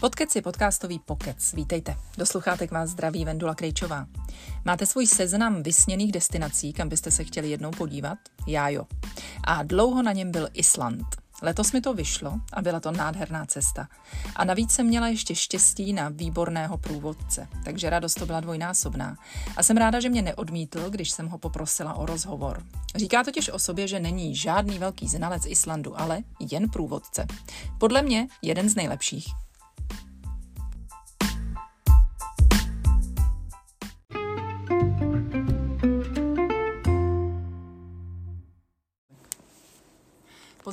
Podkec je podcastový pokec. Vítejte. Do sluchátek vás zdraví Vendula Krejčová. Máte svůj seznam vysněných destinací, kam byste se chtěli jednou podívat? Já jo. A dlouho na něm byl Island. Letos mi to vyšlo a byla to nádherná cesta. A navíc jsem měla ještě štěstí na výborného průvodce, takže radost to byla dvojnásobná. A jsem ráda, že mě neodmítl, když jsem ho poprosila o rozhovor. Říká totiž o sobě, že není žádný velký znalec Islandu, ale jen průvodce. Podle mě jeden z nejlepších.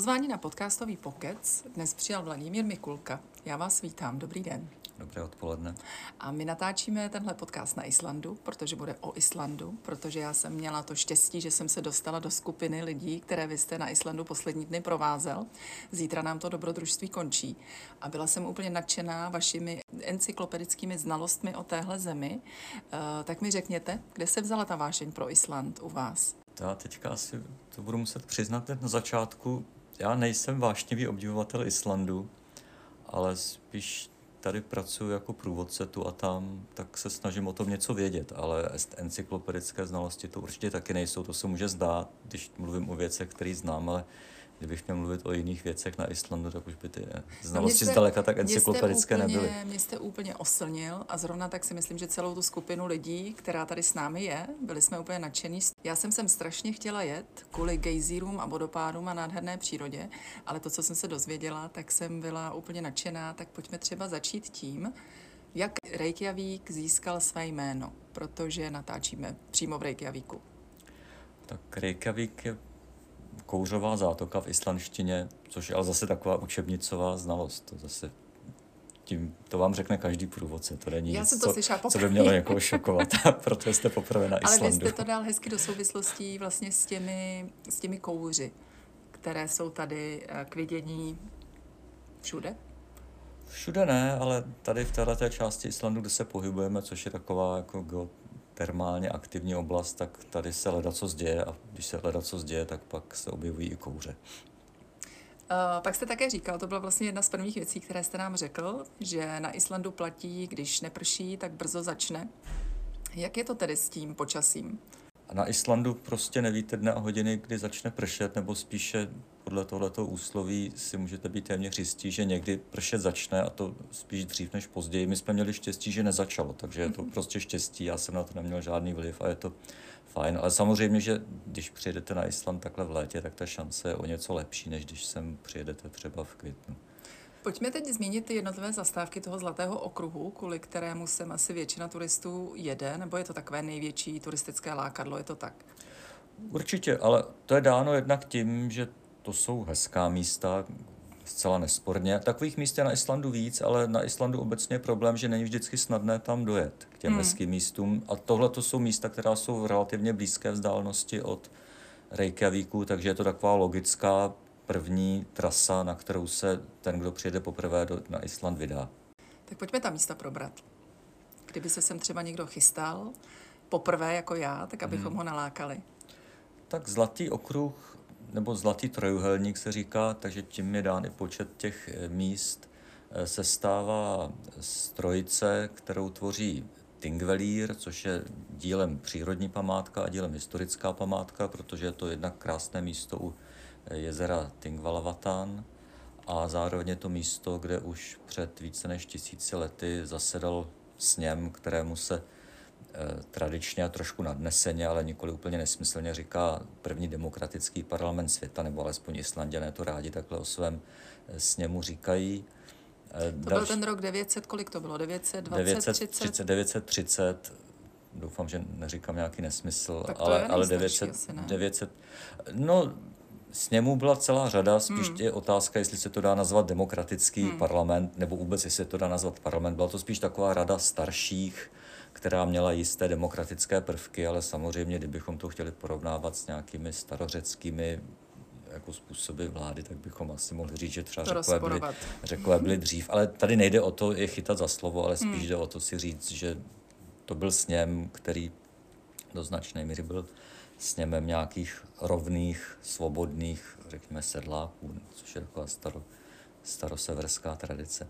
Pozvání na podcastový pokec dnes přijal Vladimír Mikulka. Já vás vítám, dobrý den. Dobré odpoledne. A my natáčíme tenhle podcast na Islandu, protože bude o Islandu, protože já jsem měla to štěstí, že jsem se dostala do skupiny lidí, které vy jste na Islandu poslední dny provázel. Zítra nám to dobrodružství končí. A byla jsem úplně nadšená vašimi encyklopedickými znalostmi o téhle zemi. Uh, tak mi řekněte, kde se vzala ta vášeň pro Island u vás? Já teďka asi to budu muset přiznat na začátku já nejsem vášnivý obdivovatel Islandu, ale spíš tady pracuji jako průvodce tu a tam, tak se snažím o tom něco vědět, ale encyklopedické znalosti to určitě taky nejsou, to se může zdát, když mluvím o věcech, které znám, ale kdybych měl mluvit o jiných věcech na Islandu, tak už by ty znalosti no zdaleka tak encyklopedické úplně, nebyly. Mě jste úplně oslnil a zrovna tak si myslím, že celou tu skupinu lidí, která tady s námi je, byli jsme úplně nadšení. Já jsem sem strašně chtěla jet kvůli gejzírům a vodopádům a nádherné přírodě, ale to, co jsem se dozvěděla, tak jsem byla úplně nadšená, tak pojďme třeba začít tím, jak Reykjavík získal své jméno, protože natáčíme přímo v Reykjavíku. Tak Reykjavík je kouřová zátoka v islandštině, což je ale zase taková učebnicová znalost. To zase tím, to vám řekne každý průvodce. To není Já jsem to co, co by mělo někoho šokovat, protože jste poprvé na Islandu. Ale vy jste to dal hezky do souvislostí vlastně s těmi, s těmi kouři, které jsou tady eh, k vidění všude? Všude ne, ale tady v této části Islandu, kde se pohybujeme, což je taková jako termálně aktivní oblast, tak tady se leda co děje a když se leda co děje, tak pak se objevují i kouře. Uh, pak jste také říkal, to byla vlastně jedna z prvních věcí, které jste nám řekl, že na Islandu platí, když neprší, tak brzo začne. Jak je to tedy s tím počasím? Na Islandu prostě nevíte dne a hodiny, kdy začne pršet, nebo spíše podle tohoto úsloví si můžete být téměř jistí, že někdy pršet začne a to spíš dřív než později. My jsme měli štěstí, že nezačalo, takže je to mhm. prostě štěstí, já jsem na to neměl žádný vliv a je to fajn. Ale samozřejmě, že když přijedete na Island takhle v létě, tak ta šance je o něco lepší, než když sem přijedete třeba v květnu. Pojďme teď zmínit ty jednotlivé zastávky toho Zlatého okruhu, kvůli kterému sem asi většina turistů jede, nebo je to takové největší turistické lákadlo, je to tak? Určitě, ale to je dáno jednak tím, že to jsou hezká místa, zcela nesporně. Takových míst je na Islandu víc, ale na Islandu obecně je problém, že není vždycky snadné tam dojet k těm hmm. hezkým místům. A tohle to jsou místa, která jsou v relativně blízké vzdálenosti od Reykjavíku, takže je to taková logická první trasa, na kterou se ten, kdo přijede poprvé do, na Island, vydá. Tak pojďme ta místa probrat. Kdyby se sem třeba někdo chystal, poprvé jako já, tak abychom hmm. ho nalákali. Tak Zlatý okruh nebo Zlatý trojuhelník se říká, takže tím je dán i počet těch eh, míst. Eh, se stává z trojice, kterou tvoří Tingvelír, což je dílem přírodní památka a dílem historická památka, protože je to jednak krásné místo u eh, jezera Tingvalavatan a zároveň je to místo, kde už před více než tisíci lety zasedal sněm, kterému se tradičně a trošku nadneseně, ale nikoli úplně nesmyslně říká první demokratický parlament světa, nebo alespoň Islanděné to rádi takhle o svém eh, sněmu říkají. Eh, to Další... byl ten rok 900, kolik to bylo? 920, 930? 930, doufám, že neříkám nějaký nesmysl, tak to ale, je ale 900, asi, 900, no sněmu byla celá řada, spíš hmm. je otázka, jestli se to dá nazvat demokratický hmm. parlament, nebo vůbec jestli se to dá nazvat parlament. Byla to spíš taková rada starších, která měla jisté demokratické prvky, ale samozřejmě, kdybychom to chtěli porovnávat s nějakými starořeckými jako způsoby vlády, tak bychom asi mohli říct, že třeba řekové byly, řekové byly dřív. Ale tady nejde o to je chytat za slovo, ale spíš hmm. jde o to si říct, že to byl sněm, který do značné míry byl sněmem nějakých rovných, svobodných, řekněme, sedláků, což je taková staro, staroseverská tradice.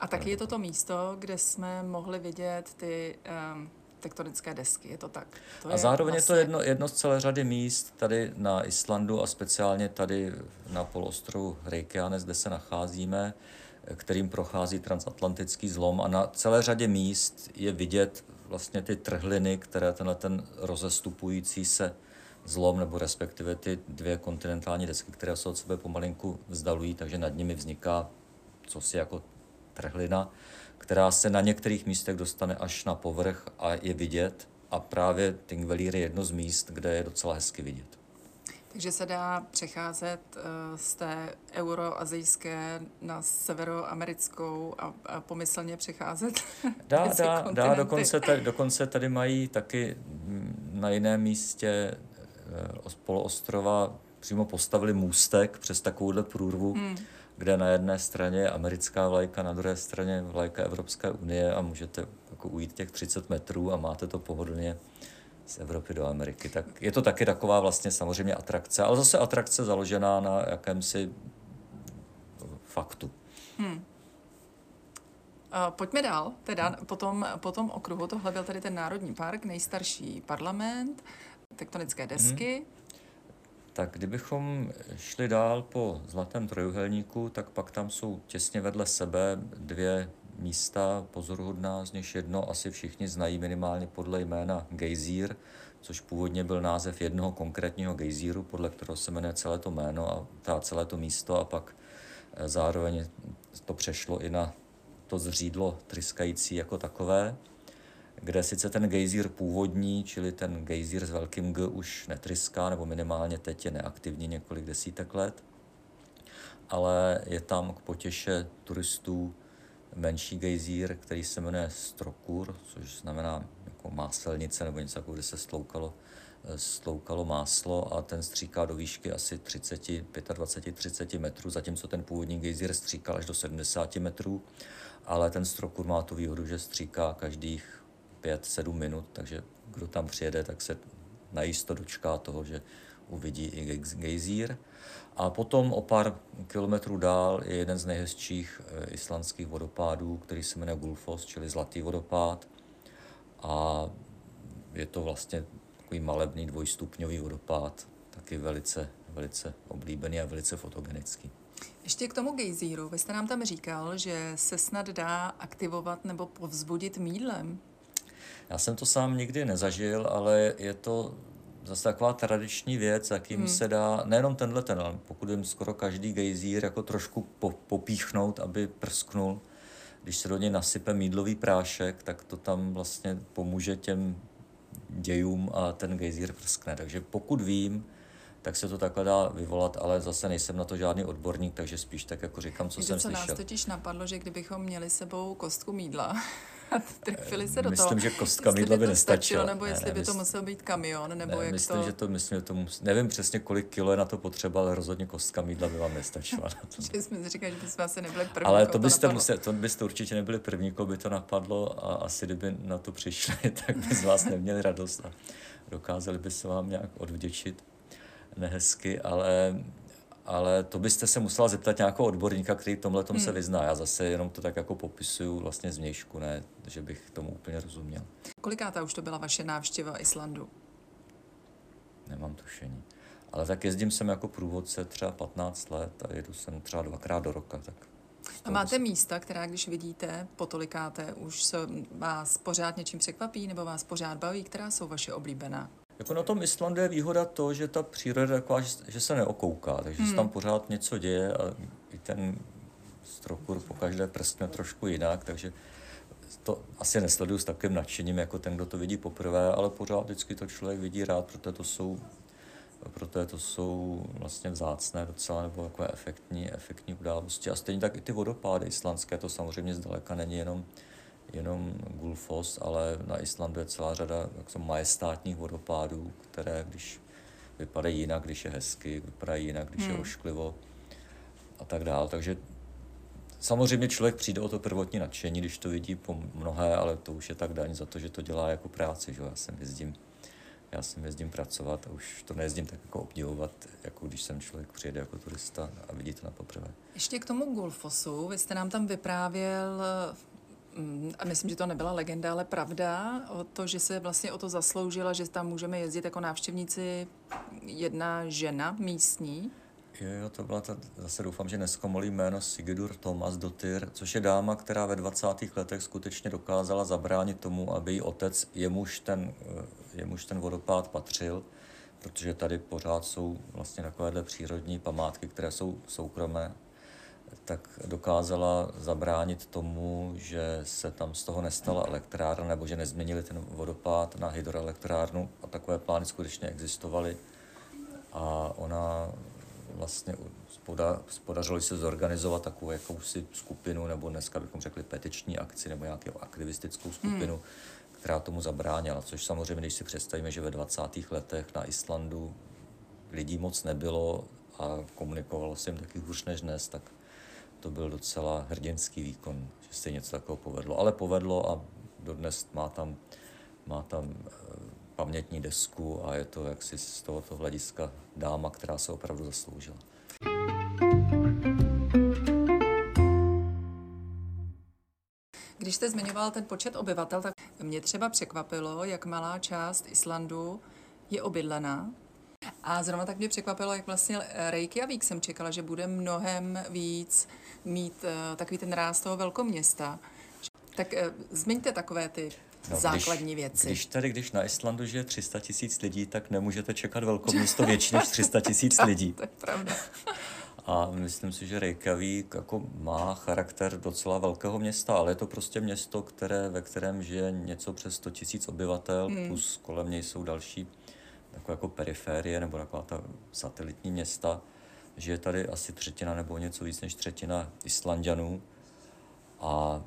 A taky je to to místo, kde jsme mohli vidět ty um, tektonické desky, je to tak? To a je zároveň vlastně... je to vlastně- jedno, jedno z celé řady míst tady na Islandu a speciálně tady na polostrovu Reykjanes, kde se nacházíme, kterým prochází transatlantický zlom a na celé řadě míst je vidět vlastně ty trhliny, které tenhle ten rozestupující se zlom, nebo respektive ty dvě kontinentální desky, které se od sebe pomalinku vzdalují, takže nad nimi vzniká cosi jako trhlina, která se na některých místech dostane až na povrch a je vidět. A právě Tingvelír je jedno z míst, kde je docela hezky vidět. Takže se dá přecházet uh, z té euroazijské na severoamerickou a, a pomyslně přecházet Dá, dá, dá dokonce, tady, dokonce tady mají taky na jiném místě uh, poloostrova přímo postavili můstek přes takovouhle průrvu, hmm. Kde na jedné straně je americká vlajka, na druhé straně vlajka Evropské unie a můžete jako ujít těch 30 metrů a máte to pohodlně z Evropy do Ameriky. Tak je to taky taková vlastně samozřejmě atrakce, ale zase atrakce založená na jakémsi faktu. Hmm. pojďme dál, teda po tom, po tom okruhu, tohle byl tady ten Národní park, nejstarší parlament, tektonické desky. Hmm. Tak kdybychom šli dál po Zlatém trojuhelníku, tak pak tam jsou těsně vedle sebe dvě místa pozoruhodná, z nich jedno asi všichni znají minimálně podle jména Gejzír, což původně byl název jednoho konkrétního gejzíru, podle kterého se jmenuje celé to jméno a ta celé to místo a pak eh, zároveň to přešlo i na to zřídlo tryskající jako takové, kde sice ten gejzír původní, čili ten gejzír s velkým G už netryská, nebo minimálně teď je neaktivní několik desítek let, ale je tam k potěše turistů menší gejzír, který se jmenuje Strokur, což znamená jako máselnice nebo něco jako, kde se sloukalo, eh, sloukalo máslo a ten stříká do výšky asi 30, 25, 30 metrů, zatímco ten původní gejzír stříkal až do 70 metrů, ale ten Strokur má tu výhodu, že stříká každých 5-7 minut, takže kdo tam přijede, tak se najisto dočká toho, že uvidí i gejzír. A potom o pár kilometrů dál je jeden z nejhezčích eh, islandských vodopádů, který se jmenuje Gulfos, čili Zlatý vodopád. A je to vlastně takový malebný dvojstupňový vodopád, taky velice, velice oblíbený a velice fotogenický. Ještě k tomu gejzíru. Vy jste nám tam říkal, že se snad dá aktivovat nebo povzbudit mídlem. Já jsem to sám nikdy nezažil, ale je to zase taková tradiční věc, jakým hmm. se dá, nejenom tenhle ten, ale pokud jim skoro každý gejzír jako trošku po, popíchnout, aby prsknul, když se do něj nasype mídlový prášek, tak to tam vlastně pomůže těm dějům a ten gejzír prskne. Takže pokud vím, tak se to takhle dá vyvolat, ale zase nejsem na to žádný odborník, takže spíš tak jako říkám, co Víte, jsem co slyšel. nás totiž napadlo, že kdybychom měli sebou kostku mídla, trefili se do myslím, toho. Myslím, že kostka mídla by, by nestačila. Nebo jestli ne, by to musel být kamion, nebo ne, jak myslím, to... Že to myslím, že to mus... Nevím přesně, kolik kilo je na to potřeba, ale rozhodně kostka mídla by vám nestačila. Na to. že jsme říkali, že bychom asi nebyli první, Ale to byste, to, musel, to byste určitě nebyli první, koho by to napadlo a asi kdyby na to přišli, tak by z vás neměli radost a dokázali by se vám nějak odvděčit nehezky, ale ale to byste se musela zeptat nějakého odborníka, který tomhle tom hmm. se vyzná. Já zase jenom to tak jako popisuju vlastně z vnějšku, ne, že bych tomu úplně rozuměl. Kolikátá už to byla vaše návštěva Islandu? Nemám tušení. Ale tak jezdím sem jako průvodce třeba 15 let a jedu sem třeba dvakrát do roka. Tak a máte místa, která když vidíte, potolikáte, už se vás pořád něčím překvapí nebo vás pořád baví, která jsou vaše oblíbená? Jako na tom Islandu je výhoda to, že ta příroda je taková, že se neokouká, takže hmm. se tam pořád něco děje a i ten strokur po každé prskne trošku jinak, takže to asi nesleduju s takovým nadšením, jako ten, kdo to vidí poprvé, ale pořád vždycky to člověk vidí rád, protože to jsou, protože to jsou vlastně vzácné docela nebo takové efektní, efektní události. A stejně tak i ty vodopády islandské, to samozřejmě zdaleka není jenom jenom Gulfos, ale na Islandu je celá řada jak majestátních vodopádů, které když vypadají jinak, když je hezky, vypadají jinak, když hmm. je ošklivo a tak dále. Takže samozřejmě člověk přijde o to prvotní nadšení, když to vidí po mnohé, ale to už je tak daň za to, že to dělá jako práci. Že? Já sem jezdím já sem jezdím pracovat a už to nejezdím tak jako obdivovat, jako když sem člověk přijede jako turista a vidí to na poprvé. Ještě k tomu Gulfosu, vy jste nám tam vyprávěl a myslím, že to nebyla legenda, ale pravda, o to, že se vlastně o to zasloužila, že tam můžeme jezdit jako návštěvníci jedna žena místní. Jo, jo, to byla ta, zase doufám, že neskomolí jméno Sigidur Thomas Dotyr, což je dáma, která ve 20. letech skutečně dokázala zabránit tomu, aby její otec, jemuž ten, eh, jemuž ten vodopád patřil, protože tady pořád jsou vlastně takovéhle přírodní památky, které jsou soukromé, tak dokázala zabránit tomu, že se tam z toho nestala elektrárna, nebo že nezměnili ten vodopád na hydroelektrárnu a takové plány skutečně existovaly. A ona vlastně podařilo se zorganizovat takovou jakousi skupinu, nebo dneska bychom řekli petiční akci, nebo nějakou aktivistickou skupinu, hmm. která tomu zabránila. Což samozřejmě, když si představíme, že ve 20. letech na Islandu lidí moc nebylo a komunikovalo se jim taky hůř než dnes, tak to byl docela hrdinský výkon, že se něco takového povedlo. Ale povedlo a dodnes má tam, má tam eh, pamětní desku a je to jaksi z tohoto hlediska dáma, která se opravdu zasloužila. Když jste zmiňoval ten počet obyvatel, tak mě třeba překvapilo, jak malá část Islandu je obydlená. A zrovna tak mě překvapilo, jak vlastně Reykjavik jsem čekala, že bude mnohem víc mít uh, takový ten ráz toho velkoměsta. Tak uh, zmiňte takové ty No, základní když, věci. Když tady, když na Islandu žije 300 tisíc lidí, tak nemůžete čekat velkoměsto větší než 300 tisíc lidí. to je pravda. A myslím si, že Reykjavík jako má charakter docela velkého města, ale je to prostě město, které, ve kterém žije něco přes 100 tisíc obyvatel, hmm. plus kolem něj jsou další takové jako periférie nebo taková ta satelitní města. Žije tady asi třetina nebo něco víc než třetina Islandianů. A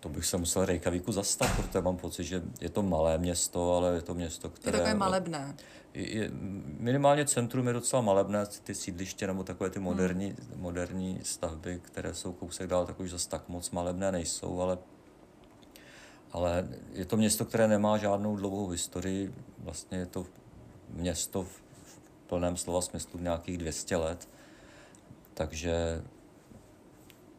to bych se musel Reykjavíku zastat, protože mám pocit, že je to malé město, ale je to město, které... Je takové malebné. Je, minimálně centrum je docela malebné, ty sídliště nebo takové ty moderní, hmm. moderní stavby, které jsou kousek dál, tak už zase tak moc malebné nejsou, ale, ale je to město, které nemá žádnou dlouhou historii, vlastně je to město v, v plném slova smyslu nějakých 200 let, takže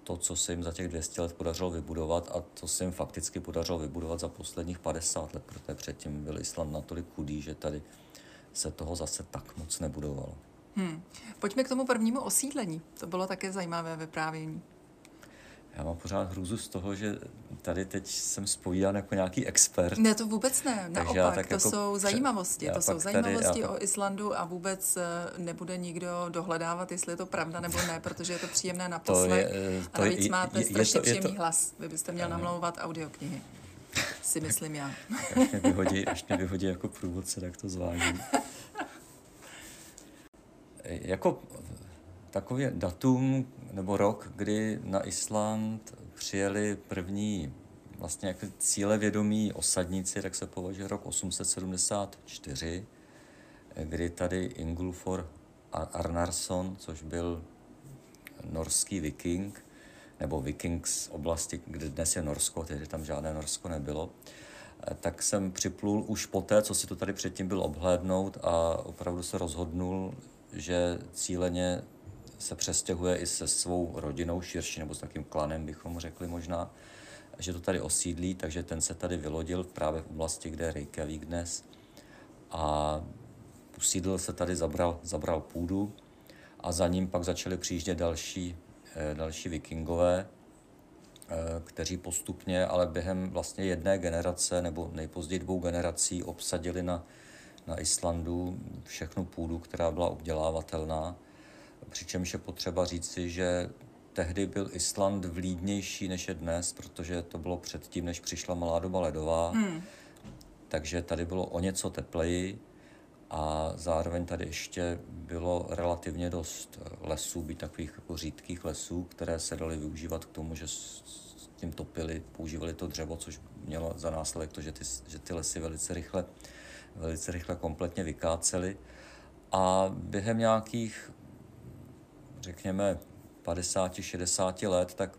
to, co se jim za těch 200 let podařilo vybudovat a co se jim fakticky podařilo vybudovat za posledních 50 let, protože předtím byl Island natolik chudý, že tady se toho zase tak moc nebudovalo. Hmm. Pojďme k tomu prvnímu osídlení. To bylo také zajímavé vyprávění. Já mám pořád hrůzu z toho, že tady teď jsem spovídán jako nějaký expert. Ne, to vůbec ne. Naopak, tak to jako jsou zajímavosti. To jsou zajímavosti tady, o Islandu a vůbec eh, nebude nikdo dohledávat, jestli je to pravda nebo ne, protože je to příjemné na poslech. To a navíc je, máte je, strašně je to, příjemný je to, hlas. Vy byste měl namlouvat audioknihy. Si myslím já. Až mě vyhodí, až mě vyhodí jako průvodce, tak to zvážím. jako takový datum nebo rok, kdy na Island přijeli první vlastně jako cílevědomí osadníci, tak se považuje rok 874, kdy tady Ingulfor Arnarsson, což byl norský viking, nebo viking z oblasti, kde dnes je Norsko, tedy tam žádné Norsko nebylo, tak jsem připlul už poté, co si to tady předtím byl obhlédnout a opravdu se rozhodnul, že cíleně se přestěhuje i se svou rodinou širší, nebo s takým klanem bychom řekli možná, že to tady osídlí, takže ten se tady vylodil právě v oblasti, kde je Reykjavík dnes. A usídlil se tady, zabral, zabral půdu a za ním pak začali přijíždět další, eh, další vikingové, eh, kteří postupně, ale během vlastně jedné generace nebo nejpozději dvou generací obsadili na, na Islandu všechnu půdu, která byla obdělávatelná Přičemž je potřeba říci, že tehdy byl Island vlídnější než je dnes, protože to bylo předtím, než přišla malá doba ledová. Hmm. Takže tady bylo o něco tepleji a zároveň tady ještě bylo relativně dost lesů, být takových jako řídkých lesů, které se daly využívat k tomu, že s tím topili, používali to dřevo, což mělo za následek to, že ty, že ty lesy velice rychle, velice rychle kompletně vykácely. A během nějakých řekněme, 50-60 let, tak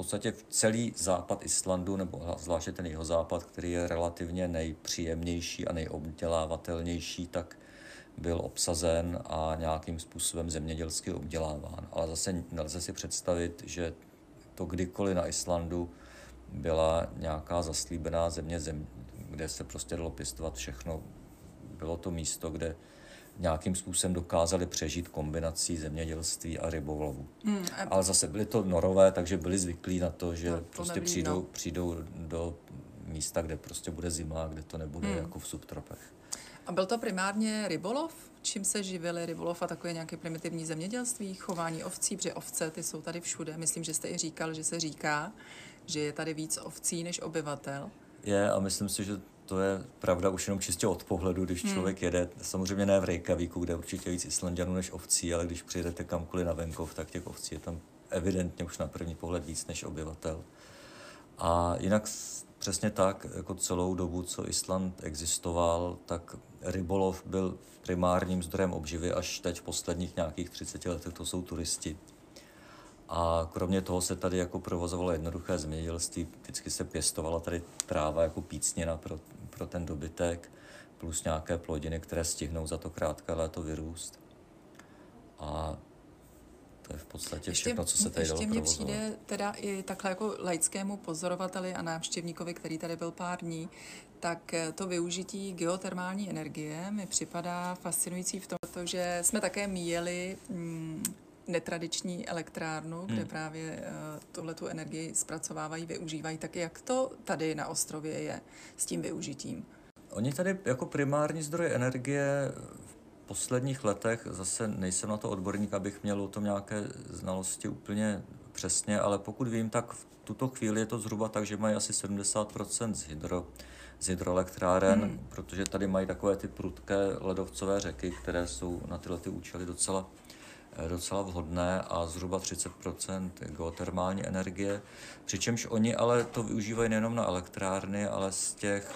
podstatě celý západ Islandu, nebo zvláště ten jeho západ, který je relativně nejpříjemnější a nejobdělávatelnější, tak byl obsazen a nějakým způsobem zemědělsky obděláván. Ale zase nelze si představit, že to kdykoliv na Islandu byla nějaká zaslíbená země, zem, kde se prostě dalo pěstovat všechno. Bylo to místo, kde nějakým způsobem dokázali přežít kombinací zemědělství a rybolovu. Hmm, a... Ale zase byli to norové, takže byli zvyklí na to, že no, to prostě nevím, přijdou, no. přijdou do místa, kde prostě bude zima, kde to nebude hmm. jako v subtropech. A byl to primárně rybolov? Čím se živili rybolov a takové nějaké primitivní zemědělství, chování ovcí, protože ovce ty jsou tady všude. Myslím, že jste i říkal, že se říká, že je tady víc ovcí než obyvatel. Je a myslím si, že to je pravda už jenom čistě od pohledu, když hmm. člověk jede, samozřejmě ne v Reykjavíku, kde je určitě víc Islandianů než ovcí, ale když přijedete kamkoliv na venkov, tak těch ovcí je tam evidentně už na první pohled víc než obyvatel. A jinak přesně tak, jako celou dobu, co Island existoval, tak rybolov byl primárním zdrojem obživy, až teď v posledních nějakých 30 letech to jsou turisti. A kromě toho se tady jako provozovalo jednoduché zemědělství, vždycky se pěstovala tady tráva jako pícněna pro, pro ten dobytek, plus nějaké plodiny, které stihnou za to krátké léto vyrůst. A to je v podstatě ještě, všechno, co se tady Ještě mně přijde teda i takhle jako laickému pozorovateli a návštěvníkovi, který tady byl pár dní, tak to využití geotermální energie mi připadá fascinující v tom, že jsme také míjeli mm, netradiční elektrárnu, kde hmm. právě uh, tuhle tu energii zpracovávají, využívají. Tak jak to tady na ostrově je s tím využitím? Oni tady jako primární zdroj energie v posledních letech, zase nejsem na to odborník, abych měl o tom nějaké znalosti úplně přesně, ale pokud vím, tak v tuto chvíli je to zhruba tak, že mají asi 70% z, hydro, z hydroelektráren, hmm. protože tady mají takové ty prudké ledovcové řeky, které jsou na tyhle ty účely docela docela vhodné a zhruba 30% geotermální energie, přičemž oni ale to využívají nejenom na elektrárny, ale z těch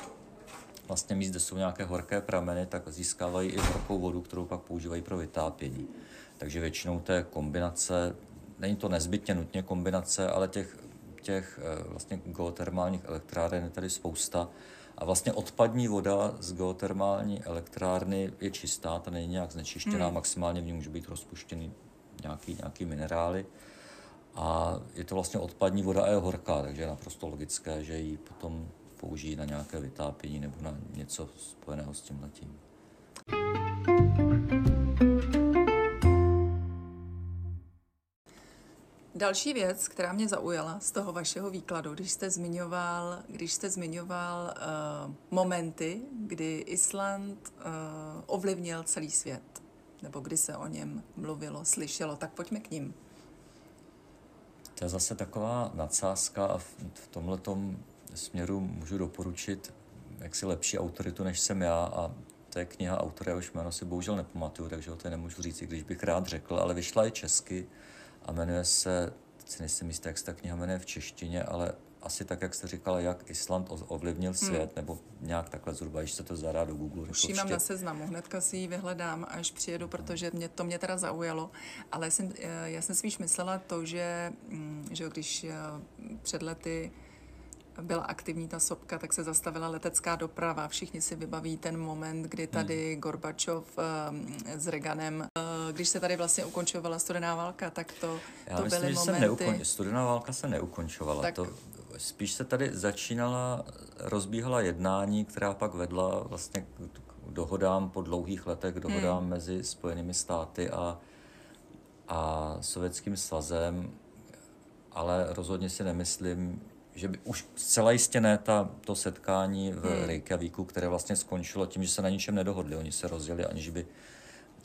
vlastně míst, kde jsou nějaké horké prameny, tak získávají i horkou vodu, kterou pak používají pro vytápění. Takže většinou té kombinace, není to nezbytně nutně kombinace, ale těch, těch eh, vlastně geotermálních elektráren je tady spousta a vlastně odpadní voda z geotermální elektrárny je čistá, ta není nějak znečištěná, hmm. maximálně v ní může být rozpuštěný nějaký, nějaký minerály. A je to vlastně odpadní voda a je horká, takže je naprosto logické, že ji potom použijí na nějaké vytápění nebo na něco spojeného s tím letím. Další věc, která mě zaujala z toho vašeho výkladu, když jste zmiňoval, když jste zmiňoval uh, momenty, kdy Island uh, ovlivnil celý svět, nebo kdy se o něm mluvilo, slyšelo, tak pojďme k ním. To je zase taková nadsázka a v, tomhle směru můžu doporučit jaksi lepší autoritu, než jsem já a to je kniha autora, už jméno si bohužel nepamatuju, takže ho to nemůžu říct, i když bych rád řekl, ale vyšla i česky a jmenuje se, teď si nejsem jistý, jak se ta kniha jmenuje v češtině, ale asi tak, jak jste říkala, jak Island ovlivnil hmm. svět, hmm. nebo nějak takhle zhruba, když se to zadá do Google. Už ji mám na seznamu, hnedka si ji vyhledám, až přijedu, protože mě, to mě teda zaujalo. Ale jsem, eh, já jsem spíš myslela to, že, mm, že když eh, před lety byla aktivní ta sopka, tak se zastavila letecká doprava. Všichni si vybaví ten moment, kdy tady hmm. Gorbačov um, s Reganem, uh, když se tady vlastně ukončovala studená válka, tak to, Já to myslím, byly že momenty. Se neukon... Studená válka se neukončovala. Tak... To, spíš se tady začínala, rozbíhala jednání, která pak vedla vlastně k dohodám po dlouhých letech, k dohodám hmm. mezi Spojenými státy a, a Sovětským svazem, ale rozhodně si nemyslím, že by už zcela jistě ne ta, to setkání v hmm. Reykjavíku, které vlastně skončilo tím, že se na ničem nedohodli. Oni se rozdělili, aniž by,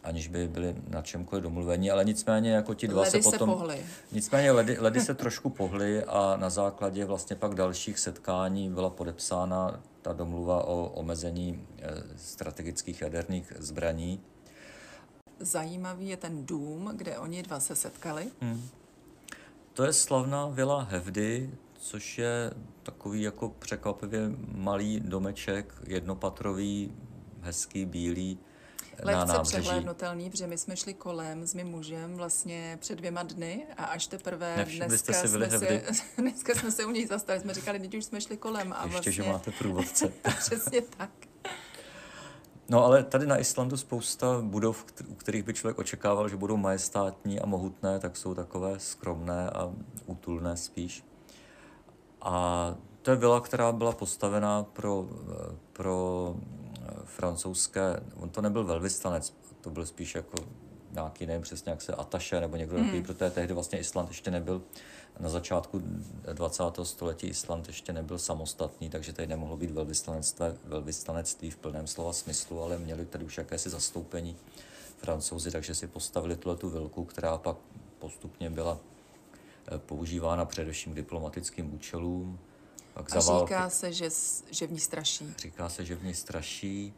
aniž by byli na čemkoliv domluvení, ale nicméně jako ti dva ledy se potom... Se pohly. Nicméně ledy, ledy se trošku pohly a na základě vlastně pak dalších setkání byla podepsána ta domluva o omezení eh, strategických jaderných zbraní. Zajímavý je ten dům, kde oni dva se setkali. Hmm. To je slavná vila Hevdy, což je takový jako překvapivě malý domeček, jednopatrový, hezký, bílý, na nábřeží. přehlédnutelný, protože my jsme šli kolem s mým mužem vlastně před dvěma dny a až teprve Nevšimli dneska si jsme, se, dneska jsme se u něj zastali. Jsme říkali, teď už jsme šli kolem. A Ještě, vlastně, že máte průvodce. přesně tak. No ale tady na Islandu spousta budov, u kterých by člověk očekával, že budou majestátní a mohutné, tak jsou takové skromné a útulné spíš. A to je vila, která byla postavená pro, pro francouzské, on to nebyl velvyslanec, to byl spíš jako nějaký, nevím přesně, jak se Ataše nebo někdo mm. takový, protože tehdy vlastně Island ještě nebyl, na začátku 20. století Island ještě nebyl samostatný, takže tady nemohlo být velvyslanectví, velvyslanectví v plném slova smyslu, ale měli tady už jakési zastoupení francouzi, takže si postavili tuhle tu vilku, která pak postupně byla eh, používána především k diplomatickým účelům. A za říká se, že, že v ní straší. Říká se, že v ní straší.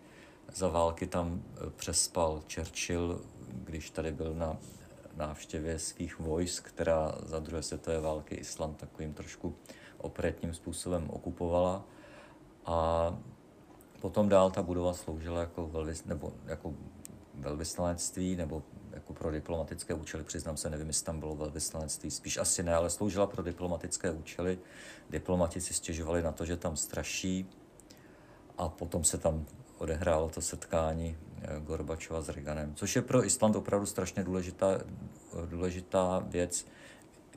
Za války tam eh, přespal Churchill, když tady byl na návštěvě svých vojsk, která za druhé světové války Island takovým trošku operetním způsobem okupovala. A potom dál ta budova sloužila jako, velvys, nebo jako velvyslanectví nebo jako pro diplomatické účely, přiznám se, nevím, jestli tam bylo velvyslanectví, spíš asi ne, ale sloužila pro diplomatické účely. Diplomati si stěžovali na to, že tam straší a potom se tam odehrálo to setkání eh, Gorbačova s Reaganem, což je pro Island opravdu strašně důležitá, důležitá věc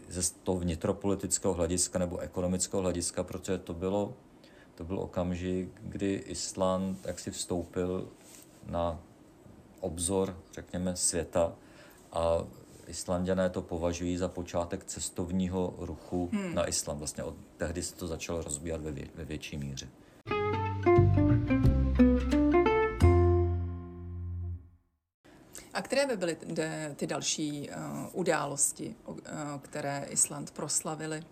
ze toho vnitropolitického hlediska nebo ekonomického hlediska, protože to bylo, to byl okamžik, kdy Island jak si vstoupil na obzor, řekněme, světa a Islandiané to považují za počátek cestovního ruchu hmm. na Island. Vlastně od tehdy se to začalo rozbíhat ve, vě, ve větší míře. A které by byly ty další uh, události, uh, které Island proslavili?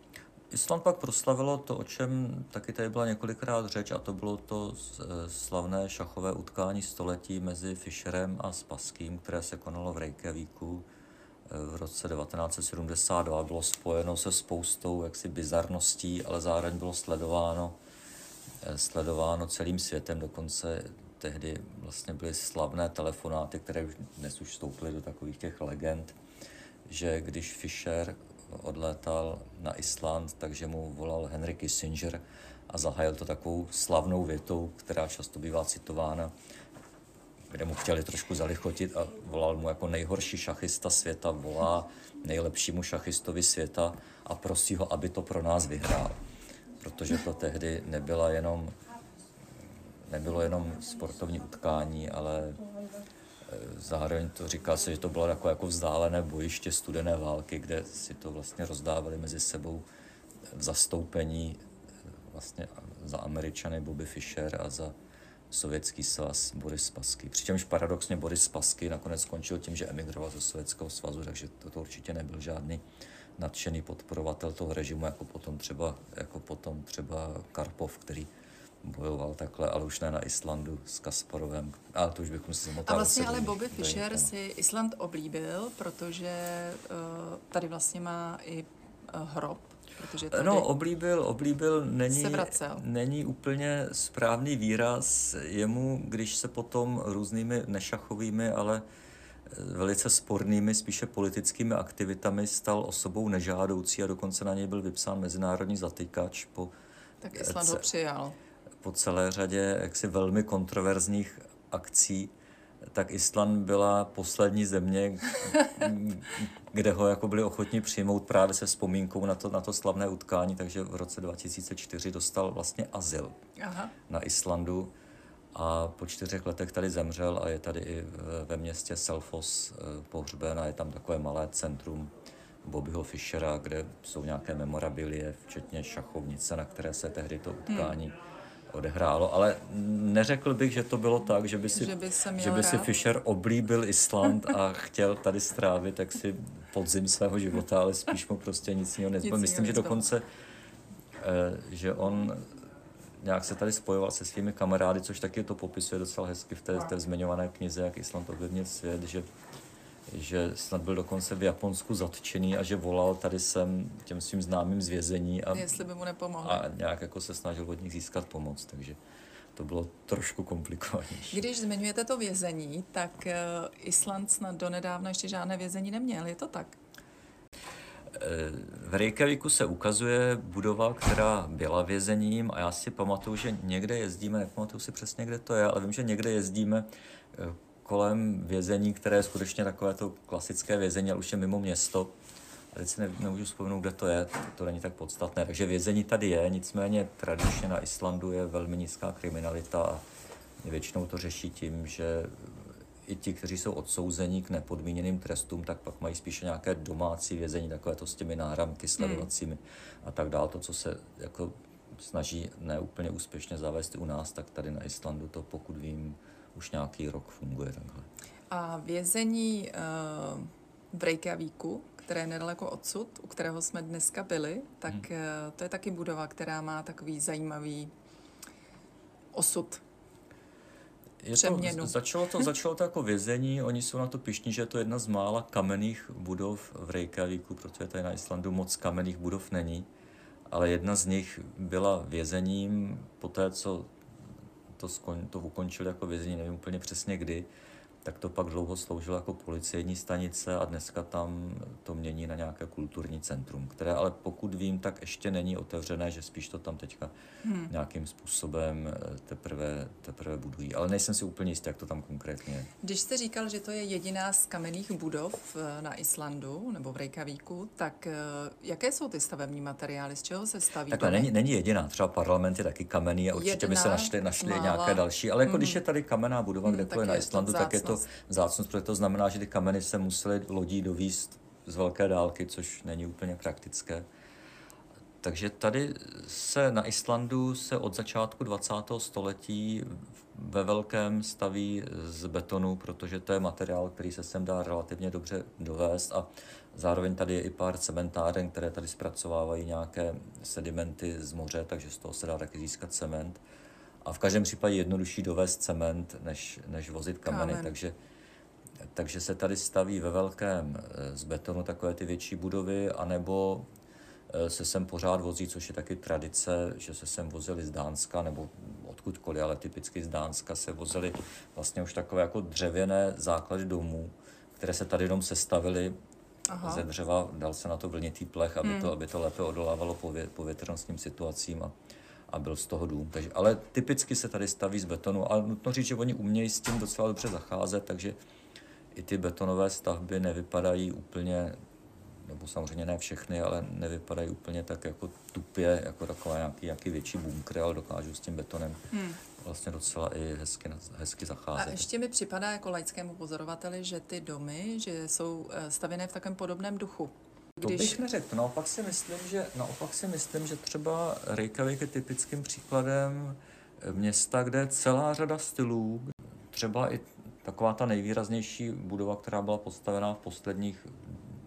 Island pak proslavilo to, o čem taky tady byla několikrát řeč, a to bylo to eh, slavné šachové utkání století mezi Fischerem a Spaským, které se konalo v Reykjavíku v roce 1972. Bylo spojeno se spoustou jaksi bizarností, ale zároveň bylo sledováno, sledováno celým světem, dokonce tehdy vlastně byly slavné telefonáty, které už dnes už vstoupily do takových těch legend, že když Fischer odlétal na Island, takže mu volal Henry Kissinger a zahájil to takovou slavnou větou, která často bývá citována, kde mu chtěli trošku zalichotit a volal mu jako nejhorší šachista světa, volá nejlepšímu šachistovi světa a prosí ho, aby to pro nás vyhrál. Protože to tehdy nebyla jenom nebylo jenom sportovní utkání, ale zároveň to říká se, že to bylo jako, jako vzdálené bojiště studené války, kde si to vlastně rozdávali mezi sebou v zastoupení eh, vlastně za Američany Bobby Fischer a za Sovětský svaz Boris Spasky. Přičemž paradoxně Boris Spasky nakonec skončil tím, že emigroval ze Sovětského svazu, takže to, to určitě nebyl žádný nadšený podporovatel toho režimu, jako potom třeba, jako potom třeba Karpov, který bojoval takhle, ale už ne na Islandu s Kasparovem. Ale to už bychom si zamotali. A vlastně ale Bobby Fischer si Island oblíbil, protože uh, tady vlastně má i uh, hrob Protože tady no, oblíbil, oblíbil není, není úplně správný výraz jemu, když se potom různými nešachovými, ale eh, velice spornými, spíše politickými aktivitami stal osobou nežádoucí a dokonce na něj byl vypsán mezinárodní zatykač po tak Island ho přijal po celé řadě jaksi velmi kontroverzních akcí, tak Island byla poslední země, kde ho jako byli ochotni přijmout právě se vzpomínkou na to, na to slavné utkání, takže v roce 2004 dostal vlastně azyl Aha. na Islandu a po čtyřech letech tady zemřel a je tady i ve městě Selfos eh, pohřben a je tam takové malé centrum Bobbyho Fischera, kde jsou nějaké memorabilie, včetně šachovnice, na které se tehdy to utkání hmm odehrálo, ale neřekl bych, že to bylo tak, že by si, že by, že by si Fischer oblíbil Island a chtěl tady strávit tak si podzim svého života, ale spíš mu prostě nic jiného nezbylo. Myslím, že dokonce, eh, že on nějak se tady spojoval se svými kamarády, což taky to popisuje docela hezky v té, té zmiňované knize, jak Island ovlivnil svět, že že snad byl dokonce v Japonsku zatčený a že volal tady sem těm svým známým z vězení a, Jestli by mu a nějak jako se snažil od nich získat pomoc, takže to to bylo trošku komplikovanější. Když zmiňujete to vězení, tak eh, Island snad donedávna ještě žádné vězení neměl, je to tak? Eh, v Reykjavíku se ukazuje budova, která byla vězením a já si pamatuju, že někde jezdíme, nepamatuju si přesně, kde to je, ale vím, že někde jezdíme eh, kolem vězení, které je skutečně takové to klasické vězení, ale už je mimo město. A teď si ne, nemůžu vzpomenout, kde to je, to není tak podstatné. Takže vězení tady je, nicméně tradičně na Islandu je velmi nízká kriminalita a většinou to řeší tím, že i ti, kteří jsou odsouzení k nepodmíněným trestům, tak pak mají spíše nějaké domácí vězení, takové to s těmi náramky sledovacími hmm. a tak dále. To, co se jako snaží neúplně úspěšně zavést u nás, tak tady na Islandu to, pokud vím, už nějaký rok funguje takhle. A vězení uh, v Reykjavíku, které je nedaleko odsud, u kterého jsme dneska byli, tak hmm. uh, to je taky budova, která má takový zajímavý osud. Je to, začalo, to, začalo to jako vězení, oni jsou na to pišní, že je to jedna z mála kamenných budov v Reykjavíku, protože tady na Islandu moc kamenných budov není, ale jedna z nich byla vězením, poté co to, skon, to ukončili jako vězení, nevím úplně přesně kdy, tak to pak dlouho sloužilo jako policejní stanice a dneska tam to mění na nějaké kulturní centrum, které ale pokud vím, tak ještě není otevřené, že spíš to tam teďka hmm. nějakým způsobem eh, teprve, teprve budují. Ale nejsem si úplně jistý, jak to tam konkrétně je. Když jste říkal, že to je jediná z kamenných budov eh, na Islandu nebo v Reykjavíku, tak eh, jaké jsou ty stavební materiály, z čeho se staví? Takhle, není, není jediná, třeba parlament je taky kamenný a určitě by se našli, našli nějaké další, ale jako hmm. když je tady kamenná budova, kde hmm, to je na Islandu, tak je to to vzácnost, protože to znamená, že ty kameny se musely lodí dovíst z velké dálky, což není úplně praktické. Takže tady se na Islandu se od začátku 20. století ve velkém staví z betonu, protože to je materiál, který se sem dá relativně dobře dovést a zároveň tady je i pár cementáren, které tady zpracovávají nějaké sedimenty z moře, takže z toho se dá taky získat cement. A v každém případě jednodušší dovést cement, než, než vozit kameny. Kámen. Takže, takže se tady staví ve velkém eh, z betonu takové ty větší budovy, anebo eh, se sem pořád vozí, což je taky tradice, že se sem vozili z Dánska nebo odkudkoliv, ale typicky z Dánska se vozili vlastně už takové jako dřevěné základy domů, které se tady jenom sestavily Aha. ze dřeva, dal se na to vlnitý plech, aby, hmm. to, aby to lépe odolávalo povětrnostním situacím a, a byl z toho dům. Takže, ale typicky se tady staví z betonu, ale nutno říct, že oni umějí s tím docela dobře zacházet, takže i ty betonové stavby nevypadají úplně, nebo samozřejmě ne všechny, ale nevypadají úplně tak jako tupě, jako taková nějaký, nějaký větší bunkry, ale dokážou s tím betonem hmm. vlastně docela i hezky, hezky zacházet. A ještě mi připadá jako laickému pozorovateli, že ty domy, že jsou eh, stavěné v takovém podobném duchu. Když... To bych neřekl. Naopak si myslím, že, naopak si myslím, že třeba Reykjavik je typickým příkladem města, kde je celá řada stylů, třeba i taková ta nejvýraznější budova, která byla postavená v posledních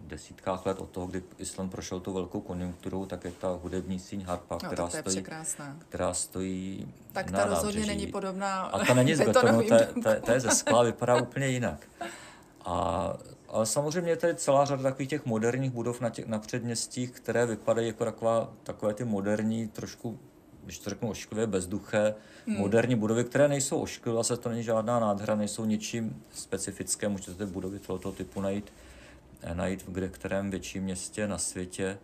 desítkách let od toho, kdy Island prošel tu velkou konjunkturu, tak je ta hudební síň harpa, no, která, stojí, která stojí Tak ta rozhodně nábřeží. není podobná A ta není z betonu, ta je ze skla, vypadá úplně jinak. A ale samozřejmě je tady celá řada takových těch moderních budov na, těch, na předměstích, které vypadají jako taková, takové ty moderní, trošku, když to řeknu ošklivě, bezduché, hmm. moderní budovy, které nejsou ošklivé, se to není žádná nádhra, nejsou ničím specifické, můžete ty budovy tohoto typu najít, eh, najít v kde kterém větším městě na světě.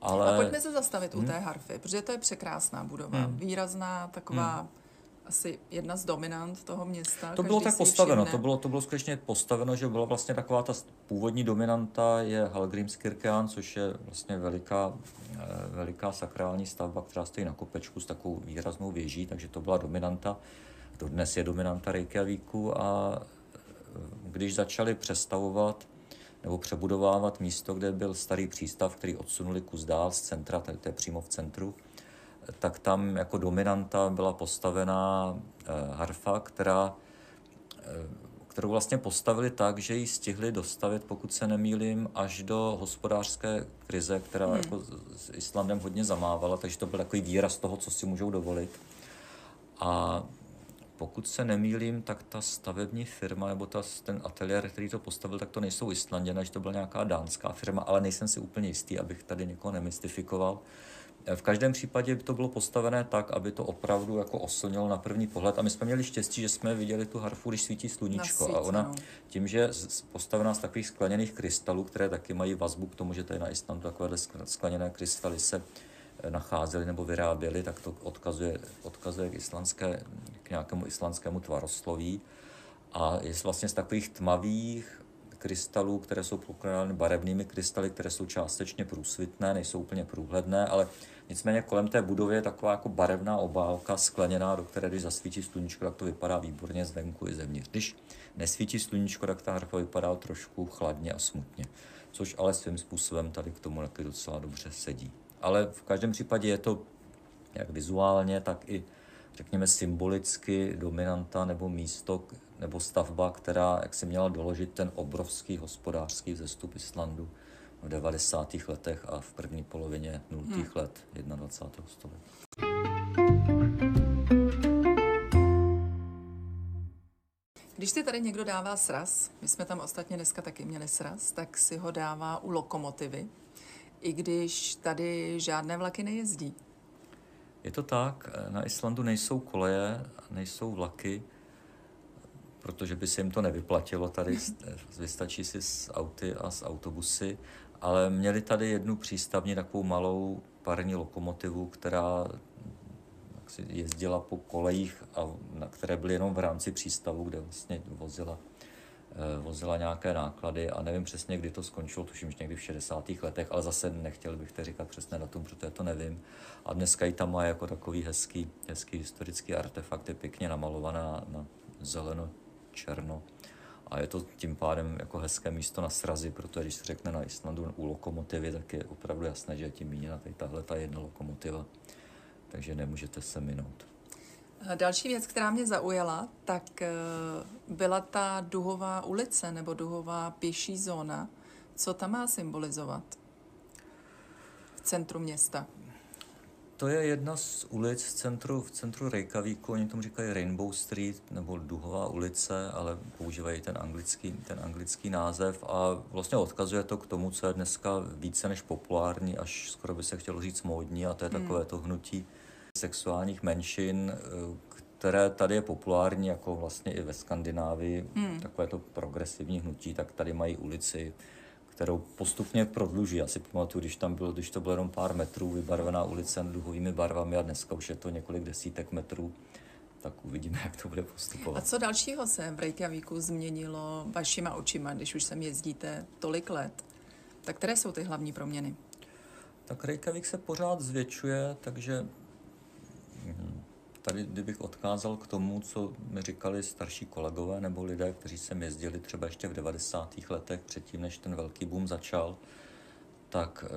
Ale... A pojďme se zastavit hmm. u té harfy, protože to je překrásná budova, hmm. výrazná, taková hmm asi jedna z dominant toho města. To bylo tak postaveno, to bylo, to bylo skutečně postaveno, že byla vlastně taková ta původní dominanta je Hallgrímskirkjan, což je vlastně veliká, eh, veliká sakrální stavba, která stojí na kopečku s takovou výraznou věží, takže to byla dominanta. Dnes je dominanta Reykjavíku a eh, když začali přestavovat nebo přebudovávat místo, kde byl starý přístav, který odsunuli kus dál z centra, to je přímo v centru, tak tam jako dominanta byla postavená eh, harfa, která, eh, kterou vlastně postavili tak, že ji stihli dostavit, pokud se nemýlím, až do hospodářské krize, která hmm. jako s Islandem hodně zamávala, takže to byl takový výraz toho, co si můžou dovolit. A pokud se nemýlím, tak ta stavební firma nebo ta, ten ateliér, který to postavil, tak to nejsou Islanděné, že to byla nějaká dánská firma, ale nejsem si úplně jistý, abych tady někoho nemystifikoval. V každém případě by to bylo postavené tak, aby to opravdu jako oslnilo na první pohled. A my jsme měli štěstí, že jsme viděli tu harfu, když svítí sluníčko. Svíce, a ona no. tím, že je postavená z takových skleněných krystalů, které taky mají vazbu k tomu, že tady na Islandu takovéhle skleněné krystaly se eh, nacházely nebo vyráběly, tak to odkazuje, odkazuje k, islandské, k nějakému islandskému tvarosloví. A je vlastně z takových tmavých krystalů, které jsou pokryty barevnými krystaly, které jsou částečně průsvitné, nejsou úplně průhledné, ale nicméně kolem té budovy je taková jako barevná obálka skleněná, do které když zasvítí sluníčko, tak to vypadá výborně zvenku i zevnitř. Když nesvítí sluníčko, tak ta harfa vypadá trošku chladně a smutně, což ale svým způsobem tady k tomu taky docela dobře sedí. Ale v každém případě je to jak vizuálně, tak i řekněme symbolicky dominanta nebo místo nebo stavba, která jak si měla doložit ten obrovský hospodářský vzestup Islandu v 90. letech a v první polovině 0. Hmm. let 21. století. Když si tady někdo dává sraz, my jsme tam ostatně dneska taky měli sraz, tak si ho dává u lokomotivy, i když tady žádné vlaky nejezdí. Je to tak, na Islandu nejsou koleje, nejsou vlaky, protože by se jim to nevyplatilo tady, vystačí si s auty a s autobusy, ale měli tady jednu přístavní takovou malou parní lokomotivu, která si jezdila po kolejích, a na které byly jenom v rámci přístavu, kde vlastně vozila, eh, vozila nějaké náklady a nevím přesně, kdy to skončilo, tuším, že někdy v 60. letech, ale zase nechtěl bych to říkat přesné datum, protože to nevím. A dneska ji tam má jako takový hezký, hezký historický artefakt, je pěkně namalovaná na zeleno černo. A je to tím pádem jako hezké místo na srazy, protože když se řekne na Islandu u lokomotivy, tak je opravdu jasné, že je tím míněna tady tahle ta jedna lokomotiva. Takže nemůžete se minout. Další věc, která mě zaujala, tak eh, byla ta duhová ulice nebo duhová pěší zóna. Co tam má symbolizovat v centru města? To je jedna z ulic v centru, v centru Reykjavíku, oni tomu říkají Rainbow Street nebo Duhová ulice, ale používají ten anglický, ten anglický název a vlastně odkazuje to k tomu, co je dneska více než populární, až skoro by se chtělo říct módní a to je hmm. takové to hnutí sexuálních menšin, které tady je populární, jako vlastně i ve Skandinávii, hmm. takové to progresivní hnutí, tak tady mají ulici, kterou postupně prodluží. Já si pamatuju, když tam bylo, když to bylo jenom pár metrů, vybarvená ulice duhovými barvami a dneska už je to několik desítek metrů, tak uvidíme, jak to bude postupovat. A co dalšího se v Reykjavíku změnilo vašima očima, když už sem jezdíte tolik let? Tak které jsou ty hlavní proměny? Tak Reykjavik se pořád zvětšuje, takže hm, tady, kdybych odkázal k tomu, co mi říkali starší kolegové nebo lidé, kteří sem jezdili třeba ještě v 90. letech, předtím, než ten velký boom začal, tak eh,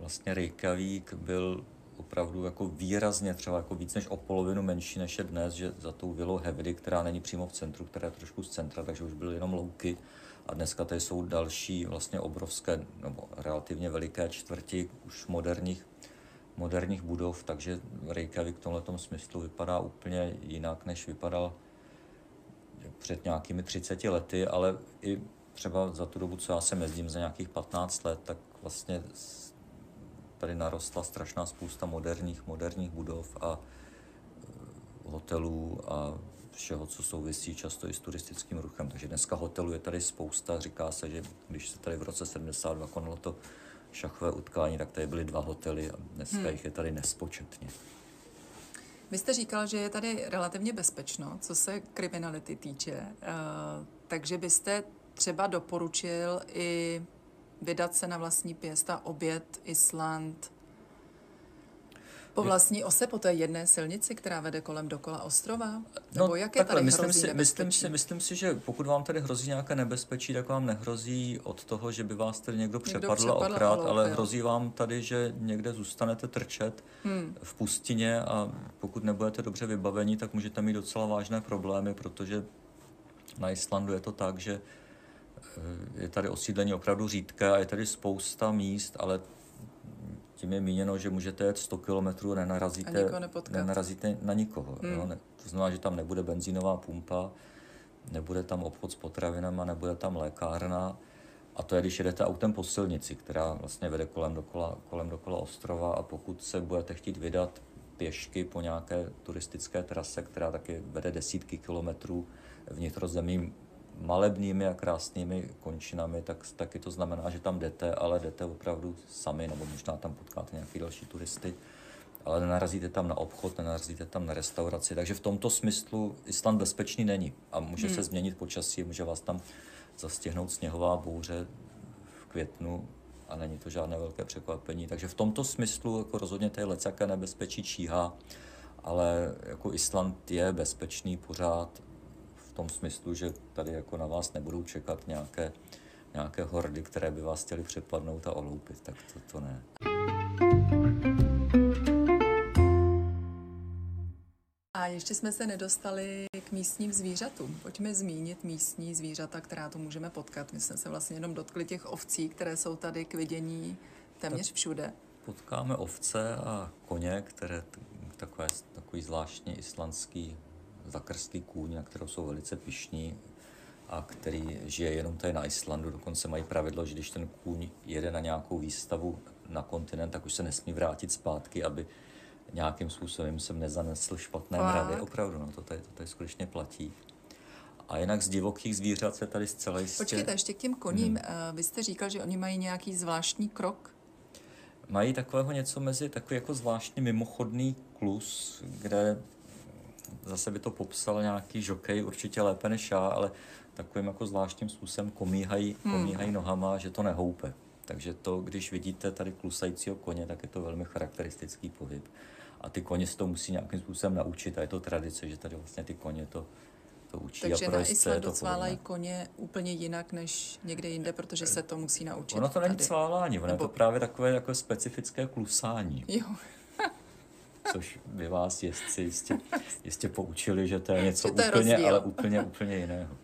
vlastně Reykjavík byl opravdu jako výrazně, třeba jako víc než o polovinu menší než je dnes, že za tou vilou Hevdy, která není přímo v centru, která je trošku z centra, takže už byly jenom louky a dneska tady jsou další vlastně obrovské nebo relativně veliké čtvrti už moderních moderních budov, takže Reykjavik v tomhle smyslu vypadá úplně jinak, než vypadal před nějakými 30 lety, ale i třeba za tu dobu, co já jsem jezdím, za nějakých 15 let, tak vlastně tady narostla strašná spousta moderních, moderních budov a e, hotelů a všeho, co souvisí často i s turistickým ruchem. Takže dneska hotelů je tady spousta. Říká se, že když se tady v roce 72 konalo to šachové utkání, tak tady byly dva hotely a dneska hmm. jich je tady nespočetně. Vy jste říkal, že je tady relativně bezpečno, co se kriminality týče, uh, takže byste třeba doporučil i vydat se na vlastní pěst a obět Island po vlastní ose, po té jedné silnici, která vede kolem dokola ostrova? Nebo no, jak je tady myslím si, myslím, si, myslím si, že pokud vám tady hrozí nějaké nebezpečí, tak vám nehrozí od toho, že by vás tady někdo přepadl a okrát, ale hrozí vám tady, že někde zůstanete trčet hmm. v pustině a pokud nebudete dobře vybavení, tak můžete mít docela vážné problémy, protože na Islandu je to tak, že eh, je tady osídlení opravdu řídké a je tady spousta míst, ale tím je míněno, že můžete jet 100 km nenarazíte, a nenarazíte na nikoho. Hmm. Jo? Ne, to znamená, že tam nebude benzínová pumpa, nebude tam obchod s potravinama, nebude tam lékárna, A to je, když jedete autem po silnici, která vlastně vede kolem dokola, kolem dokola ostrova a pokud se budete chtít vydat pěšky po nějaké turistické trase, která taky vede desítky kilometrů vnitrozemím malebnými a krásnými končinami, tak taky to znamená, že tam jdete, ale jdete opravdu sami, nebo možná tam potkáte nějaký další turisty, ale nenarazíte tam na obchod, nenarazíte tam na restauraci, takže v tomto smyslu Island bezpečný není a může hmm. se změnit počasí, může vás tam zastihnout sněhová bouře v květnu a není to žádné velké překvapení. Takže v tomto smyslu jako rozhodně tady lecaké nebezpečí číhá, ale jako Island je bezpečný pořád tom smyslu, že tady jako na vás nebudou čekat nějaké, nějaké hordy, které by vás chtěly přepadnout a oloupit, tak to, to ne. A ještě jsme se nedostali k místním zvířatům. Pojďme zmínit místní zvířata, která tu můžeme potkat. My jsme se vlastně jenom dotkli těch ovcí, které jsou tady k vidění téměř všude. Potkáme ovce a koně, které takové, takový zvláštní islandský zakrstlý kůň, na kterou jsou velice pišní a který žije jenom tady na Islandu. Dokonce mají pravidlo, že když ten kůň jede na nějakou výstavu na kontinent, tak už se nesmí vrátit zpátky, aby nějakým způsobem jsem nezanesl špatné Fakt. mravy. Opravdu, no, to tady, to tady skutečně platí. A jinak z divokých zvířat se tady zcela jistě... Počkejte, ještě k těm koním. Hmm. Vy jste říkal, že oni mají nějaký zvláštní krok? Mají takového něco mezi takový jako zvláštní mimochodný klus, kde zase by to popsal nějaký žokej, určitě lépe než já, ale takovým jako zvláštním způsobem komíhají, hmm. komíhají nohama, že to nehoupe. Takže to, když vidíte tady klusajícího koně, tak je to velmi charakteristický pohyb a ty koně se to musí nějakým způsobem naučit a je to tradice, že tady vlastně ty koně to, to učí. Takže a na Islandu cválají koně úplně jinak než někde jinde, protože se to musí naučit. Ono to není cválání, ono Nebo... je to právě takové jako specifické klusání. Jo. Což by vás jezdci jistě, jistě poučili, že to je něco to je úplně, rozdíl. ale úplně, úplně jiného.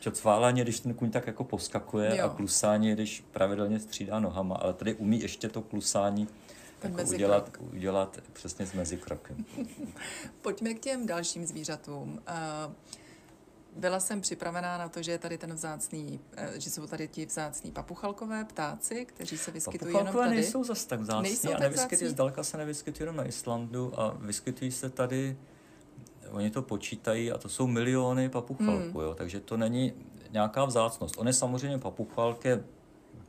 Čo cválání, když ten kuň tak jako poskakuje jo. a klusání, když pravidelně střídá nohama, ale tady umí ještě to klusání jako udělat, udělat přesně s mezikrokem. Pojďme k těm dalším zvířatům. Eh, byla jsem připravená na to, že je tady ten vzácný, eh, že jsou tady ti vzácní papuchalkové ptáci, kteří se vyskytují jenom tady. nejsou zase tak vzácní nejsou a nevyskytují, zdaleka se nevyskytují jenom na Islandu a vyskytují se tady, oni to počítají a to jsou miliony papuchalků, hmm. jo, takže to není nějaká vzácnost. On je samozřejmě papuchalky,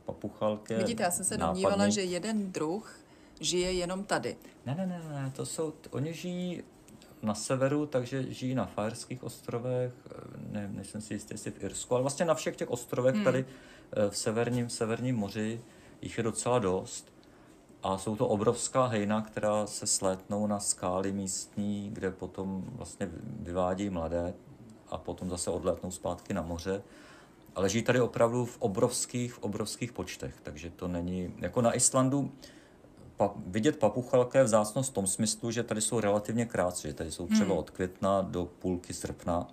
papuchalky Vidíte, já jsem se nápadný. domnívala, že jeden druh žije jenom tady. Ne, ne, ne, ne, to jsou, oni žijí na severu, takže žijí na Fajerských ostrovech, ne, nejsem si jistý, jestli v Irsku, ale vlastně na všech těch ostrovech hmm. tady eh, v severním, severním moři jich je docela dost. A jsou to obrovská hejna, která se slétnou na skály místní, kde potom vlastně vyvádí mladé a potom zase odletnou zpátky na moře. Ale žijí tady opravdu v obrovských, v obrovských počtech, takže to není, jako na Islandu, pa, vidět papuchalka je vzácnost v tom smyslu, že tady jsou relativně krátce, že tady jsou třeba hmm. od května do půlky srpna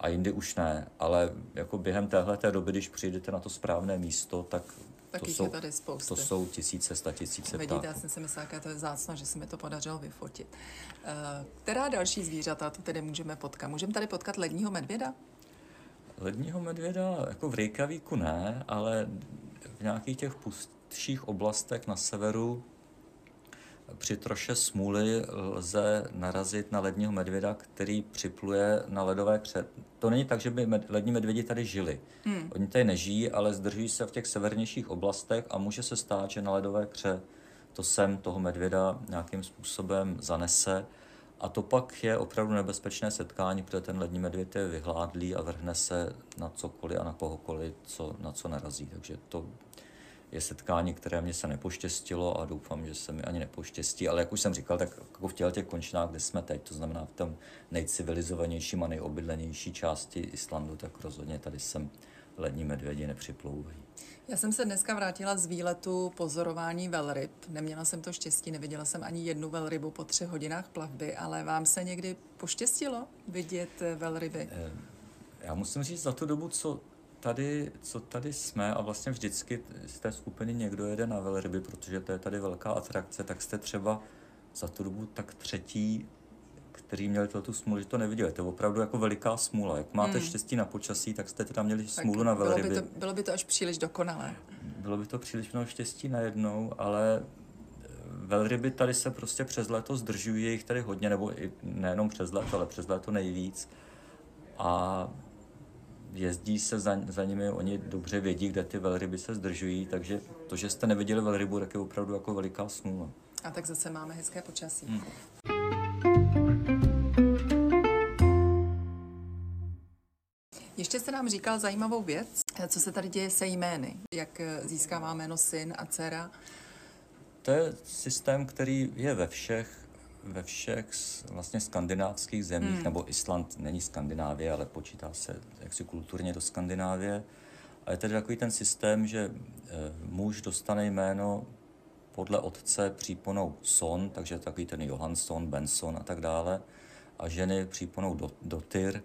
a jindy už ne, ale jako během téhle té doby, když přijdete na to správné místo, tak tak to jsou, je tady spousty. To jsou tisíce, sta tisíce Vidíte, ptáků. já jsem si myslela, jaké to je vzácno, že se mi to podařilo vyfotit. Uh, která další zvířata tu tedy můžeme potkat? Můžeme tady potkat ledního medvěda? Ledního medvěda jako v Reykjavíku ne, ale v nějakých těch pustších oblastech na severu při troše smůly lze narazit na ledního medvěda, který připluje na ledové kře. To není tak, že by med, lední medvědi tady žili. Hmm. Oni tady nežijí, ale zdržují se v těch severnějších oblastech a může se stát, že na ledové kře to sem toho medvěda nějakým způsobem zanese. A to pak je opravdu nebezpečné setkání, protože ten lední medvěd je vyhládlý a vrhne se na cokoliv a na kohokoliv, co, na co narazí. Takže to je setkání, které mě se nepoštěstilo a doufám, že se mi ani nepoštěstí. Ale jak už jsem říkal, tak jako v těch končinách, kde jsme teď, to znamená v tom nejcivilizovanějším a nejobydlenější části Islandu, tak rozhodně tady jsem lední medvědi nepřiplouvají. Já jsem se dneska vrátila z výletu pozorování velryb. Neměla jsem to štěstí, neviděla jsem ani jednu velrybu po třech hodinách plavby, ale vám se někdy poštěstilo vidět velryby? Eh, já musím říct, za tu dobu, co tady, co tady jsme a vlastně vždycky z té skupiny někdo jede na velryby, protože to je tady velká atrakce, tak jste třeba za tu dobu tak třetí, kteří měli tu smůlu, že to neviděli. To je opravdu jako veliká smůla. Jak máte hmm. štěstí na počasí, tak jste tam měli smůlu tak na velryby. Bylo by, to, bylo by to až příliš dokonalé. Bylo by to příliš mnoho štěstí najednou, ale eh, velryby tady se prostě přes léto zdržují, je jich tady hodně, nebo i nejenom přes léto, ale přes léto nejvíc. A jezdí se za, za nimi, oni dobře vědí, kde ty velryby se zdržují, takže to, že jste neviděli velrybu, tak je opravdu jako veliká smůla. A tak zase máme hezké počasí. Hmm. Ještě jste nám říkal zajímavou věc, co se tady děje se jmény, jak získává jméno syn a dcera. To je systém, který je ve všech ve všech vlastně skandinávských zemích, hmm. nebo Island není Skandinávie, ale počítá se jaksi kulturně do Skandinávie. A je tedy takový ten systém, že e, muž dostane jméno podle otce příponou son, takže takový ten Johansson, Benson a tak dále, a ženy příponou do, dotyr,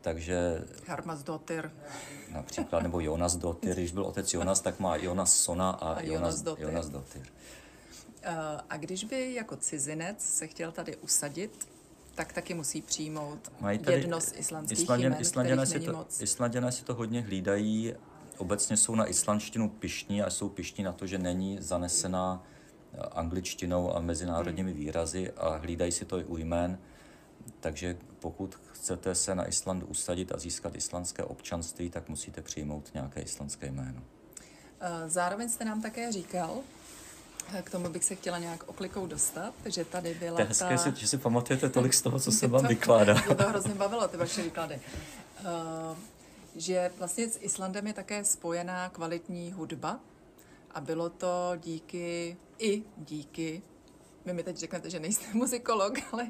takže... Harmas dotyr. Například, nebo Jonas dotyr, když byl otec Jonas, tak má Jonas Sona a, a Jonas, Jonas dotyr. Jonas dotyr. Eh, a když by jako cizinec se chtěl tady usadit, tak taky musí přijmout Mají tady jedno z islandských Islanděn, jmen, Islanděné si, to, moc. Islanděné si to hodně hlídají. Obecně jsou na islandštinu pišní a jsou pišní na to, že není zanesená eh, angličtinou a mezinárodními hmm. výrazy a hlídají si to i u jmén. Takže pokud chcete se na Island usadit a získat islandské občanství, tak musíte přijmout nějaké islandské jméno. Eh, zároveň jste nám také říkal, k tomu bych se chtěla nějak oklikou dostat, že tady byla to je hezké, ta... že si pamatujete tolik z toho, co se vám vykládá. Mě to hrozně bavilo, ty vaše výklady. Uh, že vlastně s Islandem je také spojená kvalitní hudba a bylo to díky, i díky, vy mi teď řeknete, že nejste muzikolog, ale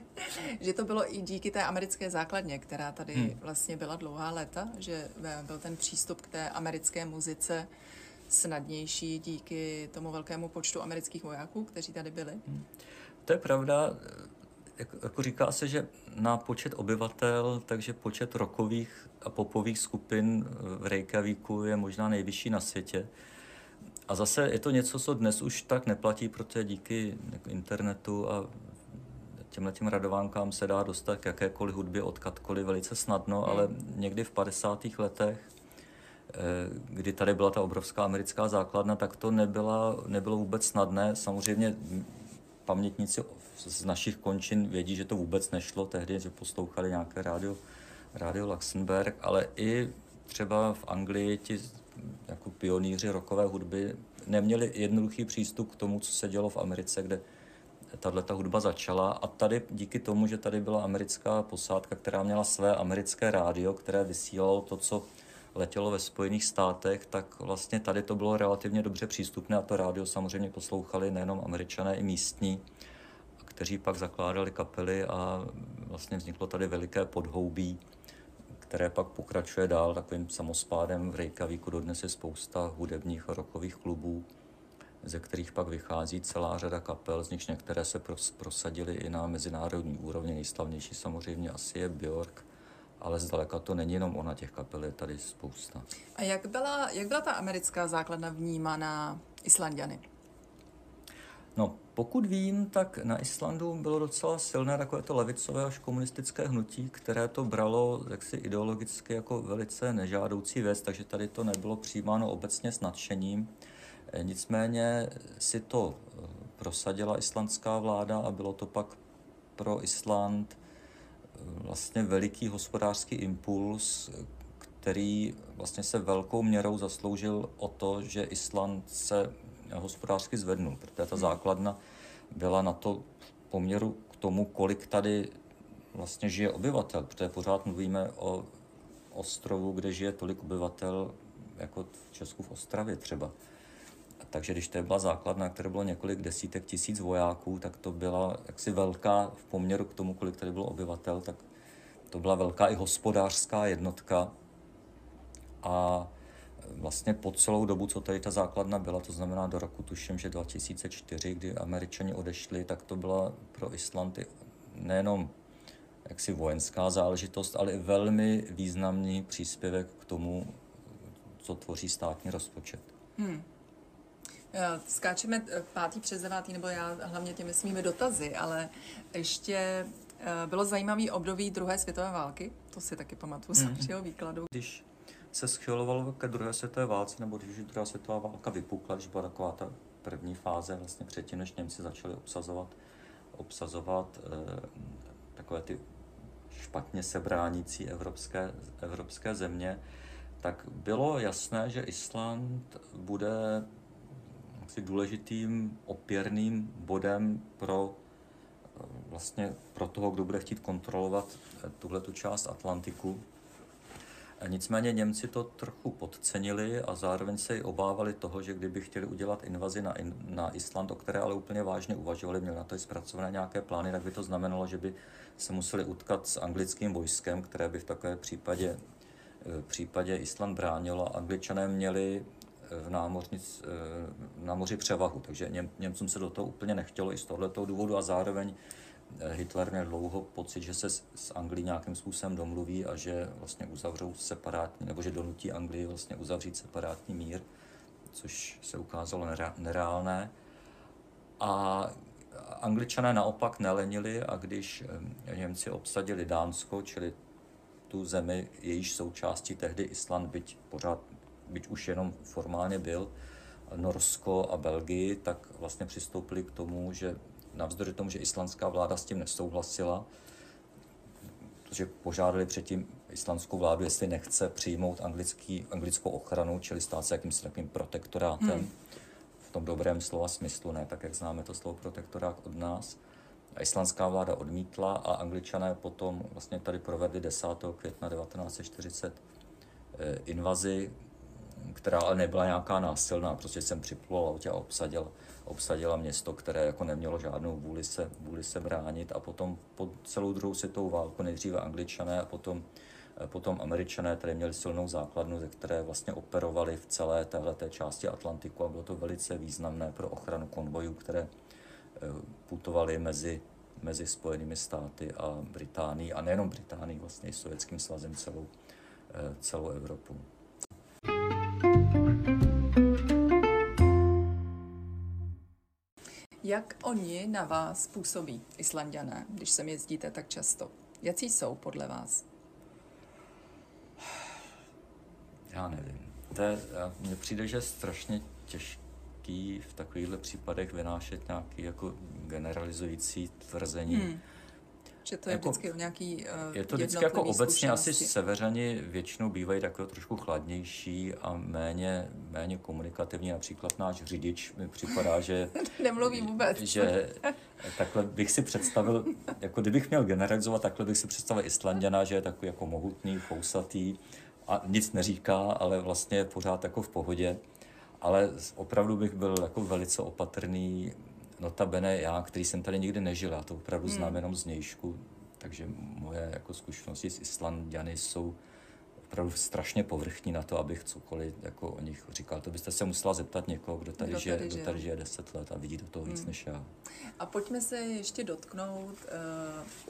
že to bylo i díky té americké základně, která tady hmm. vlastně byla dlouhá léta, že byl ten přístup k té americké muzice snadnější díky tomu velkému počtu amerických vojáků, kteří tady byli? Hmm. To je pravda. Jako, jako říká se, že na počet obyvatel, takže počet rokových a popových skupin v Reykjavíku je možná nejvyšší na světě. A zase je to něco, co dnes už tak neplatí, protože díky internetu a těmhle těm radovánkám se dá dostat k jakékoliv hudbě odkudkoliv velice snadno, hmm. ale někdy v 50. letech Eh, kdy tady byla ta obrovská americká základna, tak to nebyla, nebylo vůbec snadné. Samozřejmě pamětníci z našich končin vědí, že to vůbec nešlo tehdy, že poslouchali nějaké rádio, rádio Luxemburg, ale i třeba v Anglii ti jako pionýři rokové hudby neměli jednoduchý přístup k tomu, co se dělo v Americe, kde tahle ta hudba začala a tady díky tomu, že tady byla americká posádka, která měla své americké rádio, které vysílalo to, co letělo ve Spojených státech, tak vlastně tady to bylo relativně dobře přístupné a to rádio samozřejmě poslouchali nejenom američané, i místní, kteří pak zakládali kapely a vlastně vzniklo tady veliké podhoubí, které pak pokračuje dál takovým samospádem v Reykjavíku. Dodnes je spousta hudebních a rokových klubů, ze kterých pak vychází celá řada kapel, z nichž některé se prosadily i na mezinárodní úrovni. Nejslavnější samozřejmě asi je Björk, ale zdaleka to není jenom ona, těch kapel je tady spousta. A jak byla, jak byla ta americká základna vnímaná Islandiany? No, pokud vím, tak na Islandu bylo docela silné takové to levicové až komunistické hnutí, které to bralo jaksi ideologicky jako velice nežádoucí věc, takže tady to nebylo přijímáno obecně s nadšením. E, nicméně si to e, prosadila islandská vláda a bylo to pak pro Island vlastně veliký hospodářský impuls, který vlastně se velkou měrou zasloužil o to, že Island se hospodářsky zvednul, protože ta základna byla na to poměru k tomu, kolik tady vlastně žije obyvatel, protože pořád mluvíme o ostrovu, kde žije tolik obyvatel, jako v Česku v Ostravě třeba. Takže když to byla základna, které bylo několik desítek tisíc vojáků, tak to byla jaksi velká v poměru k tomu, kolik tady bylo obyvatel, tak to byla velká i hospodářská jednotka. A vlastně po celou dobu, co tady ta základna byla, to znamená do roku tuším, že 2004, kdy američani odešli, tak to byla pro Islandy nejenom jaksi vojenská záležitost, ale i velmi významný příspěvek k tomu, co tvoří státní rozpočet. Hmm. Skáčeme eh, pátý přes devátý, nebo já hlavně těmi svými dotazy, ale ještě Eh, bylo zajímavý období druhé světové války, to si taky pamatuju z vašeho výkladu. Když se schylovalo ke druhé světové válce, nebo když druhá světová válka vypukla, když byla taková ta první fáze, vlastně předtím, než Němci začali obsazovat, obsazovat eh, takové ty špatně se bránící evropské, evropské země, tak bylo jasné, že Island bude asi důležitým opěrným bodem pro vlastně pro toho, kdo bude chtít kontrolovat tuhle tu část Atlantiku. Nicméně Němci to trochu podcenili a zároveň se i obávali toho, že kdyby chtěli udělat invazi na, na Island, o které ale úplně vážně uvažovali, měli na to i zpracované nějaké plány, tak by to znamenalo, že by se museli utkat s anglickým vojskem, které by v takové případě, v případě Island bránilo. Angličané měli v, námořnic, v námoři převahu, takže Něm, Němcům se do toho úplně nechtělo i z tohoto důvodu a zároveň eh, Hitler měl dlouho pocit, že se s Anglií nějakým způsobem domluví a že vlastně uzavřou separátní, nebo že donutí Anglii vlastně uzavřít separátní mír, což se ukázalo nereálné. A Angličané naopak nelenili a když eh, Němci obsadili Dánsko, čili tu zemi, jejíž součástí tehdy Island, byť pořád byť už jenom formálně byl, Norsko a Belgii, tak vlastně přistoupili k tomu, že navzdory tomu, že islandská vláda s tím nesouhlasila, protože požádali předtím islandskou vládu, jestli nechce přijmout anglický, anglickou ochranu, čili stát se jakýmsi takovým protektorátem, hmm. v tom dobrém slova smyslu, ne tak, jak známe to slovo protektorát od nás. A islandská vláda odmítla a angličané potom vlastně tady provedli 10. května 1940 eh, invazi, která ale nebyla nějaká násilná, prostě jsem připlul a obsadil, obsadila město, které jako nemělo žádnou vůli se, vůli se bránit a potom po celou druhou světovou válku nejdříve angličané a potom, eh, potom američané, které měli silnou základnu, ze které vlastně operovali v celé této části Atlantiku a bylo to velice významné pro ochranu konvojů, které eh, putovaly mezi, mezi Spojenými státy a Británií a nejenom Británií, vlastně i Sovětským svazem celou, eh, celou Evropu. Jak oni na vás působí, Islandiané, když sem jezdíte tak často? Jaký jsou podle vás? Já nevím. To je, mně přijde, že je strašně těžký v takovýchhle případech vynášet nějaký jako generalizující tvrzení. Hmm že to je jako, vždycky nějaký uh, Je to vždycky jako obecně asi severani většinou bývají takové trošku chladnější a méně, méně komunikativní. Například náš řidič mi připadá, že... Nemluví vůbec. Že takhle bych si představil, jako kdybych měl generalizovat, takhle bych si představil Islanděna, že je takový jako mohutný, fousatý a nic neříká, ale vlastně je pořád jako v pohodě. Ale opravdu bych byl jako velice opatrný notabene já, který jsem tady nikdy nežil, já to opravdu hmm. znám jenom z nějšku, takže moje jako zkušenosti s Islandiany jsou opravdu strašně povrchní na to, abych cokoliv jako o nich říkal. To byste se musela zeptat někoho, kdo tady, kdo žije, tady žije, kdo tady žije 10 let a vidí do toho víc hmm. než já. A pojďme se ještě dotknout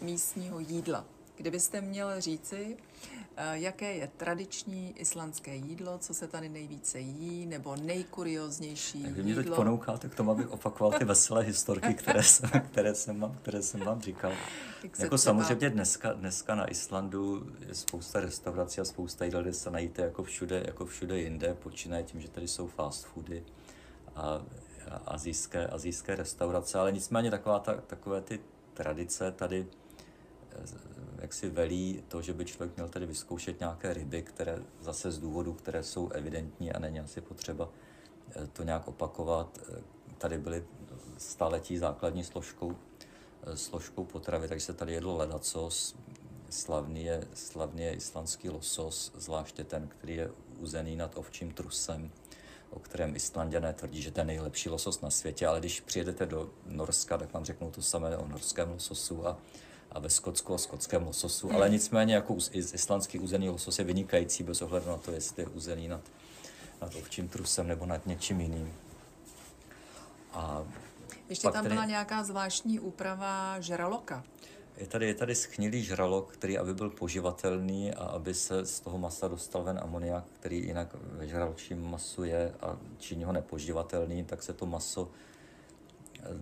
uh, místního jídla. Kdybyste měl říci, eh, jaké je tradiční islandské jídlo, co se tady nejvíce jí, nebo nejkurioznější Jak vy mě teď ponoukáte k tomu, abych opakoval ty veselé historky, které jsem, které jsem, vám, které jsem vám říkal. Jako samozřejmě dneska, dneska na Islandu je spousta restaurací a spousta jídel, kde se najíte jako všude, jako všude jinde, počínaje tím, že tady jsou fast foody a, a azijské, azijské restaurace, ale nicméně taková ta, takové ty tradice tady jak si velí to, že by člověk měl tady vyzkoušet nějaké ryby, které zase z důvodů, které jsou evidentní a není asi potřeba eh, to nějak opakovat. Eh, tady byly staletí základní složkou, eh, složkou potravy, takže se tady jedlo ledacos, slavný je, slavný je islandský losos, zvláště ten, který je uzený nad ovčím trusem, o kterém Islanděné tvrdí, že to je nejlepší losos na světě, ale když přijedete do Norska, tak vám řeknou to samé o norském lososu a ve Skotsku a skotském lososu, hmm. ale nicméně jako islandský uzený losos je vynikající bez ohledu na to, jestli je uzený nad, nad ovčím trusem nebo nad něčím jiným. A Ještě tam tady, byla nějaká zvláštní úprava žraloka. Je tady, je tady schnilý žralok, který aby byl poživatelný a aby se z toho masa dostal ven amoniak, který jinak ve žraločím masu je a činí ho nepoživatelný, tak se to maso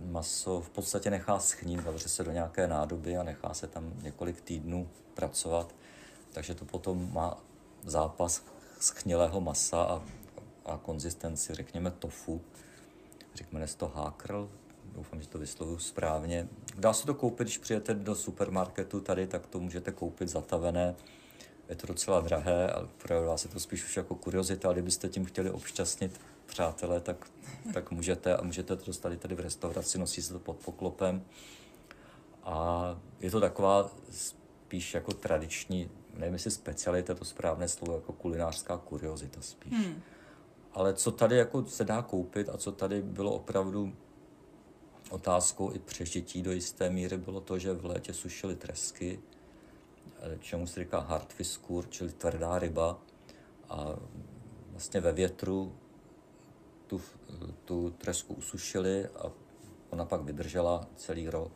maso v podstatě nechá schnít, zavře se do nějaké nádoby a nechá se tam několik týdnů pracovat. Takže to potom má zápas schnilého masa a, a konzistenci, řekněme tofu. Řekněme se to hákrl, doufám, že to vyslovuju správně. Dá se to koupit, když přijete do supermarketu tady, tak to můžete koupit zatavené. Je to docela drahé, ale pro vás je to spíš už jako kuriozita, ale kdybyste tím chtěli obšťastnit přátelé, tak, tak můžete a můžete to dostat tady v restauraci, nosí se to pod poklopem. A je to taková spíš jako tradiční, nevím jestli specialita, to správné slovo, jako kulinářská kuriozita spíš. Hmm. Ale co tady jako se dá koupit a co tady bylo opravdu otázkou i přežití do jisté míry bylo to, že v létě sušili tresky, eh, čemu se říká hardfiskur, čili tvrdá ryba. A vlastně ve větru tu, tu tresku usušili a ona pak vydržela celý rok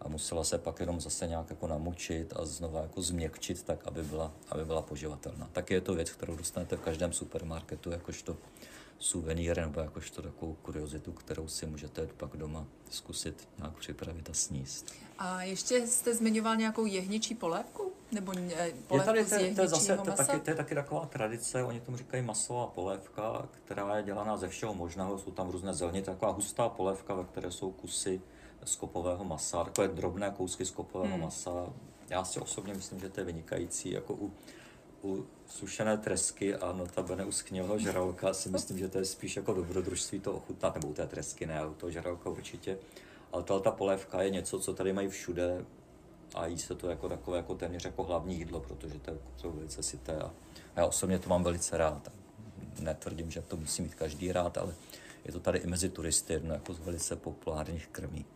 a musela se pak jenom zase nějak jako namočit a znova jako změkčit tak, aby byla, aby byla poživatelná. Tak je to věc, kterou dostanete v každém supermarketu jakožto suvenýr nebo jakožto takovou kuriozitu, kterou si můžete pak doma zkusit nějak připravit a sníst. A ještě jste zmiňoval nějakou jehničí polévku? Nebo polévku je tady, to, to, je zase, to, taky, to je taky taková tradice, oni tomu říkají masová polévka, která je dělaná ze všeho možného, jsou tam různé zeleniny, taková hustá polévka, ve které jsou kusy skopového masa, takové drobné kousky skopového hmm. masa. Já si osobně myslím, že to je vynikající, jako u u sušené tresky a notabene u schnilého žraloka si myslím, že to je spíš jako dobrodružství to ochutnat, nebo u té tresky ne, u toho žraloka určitě. Ale ta polévka je něco, co tady mají všude a jí se to jako takové jako téměř jako hlavní jídlo, protože to to velice sité a já osobně to mám velice rád. Netvrdím, že to musí mít každý rád, ale je to tady i mezi turisty jedno jako z velice populárních krmí.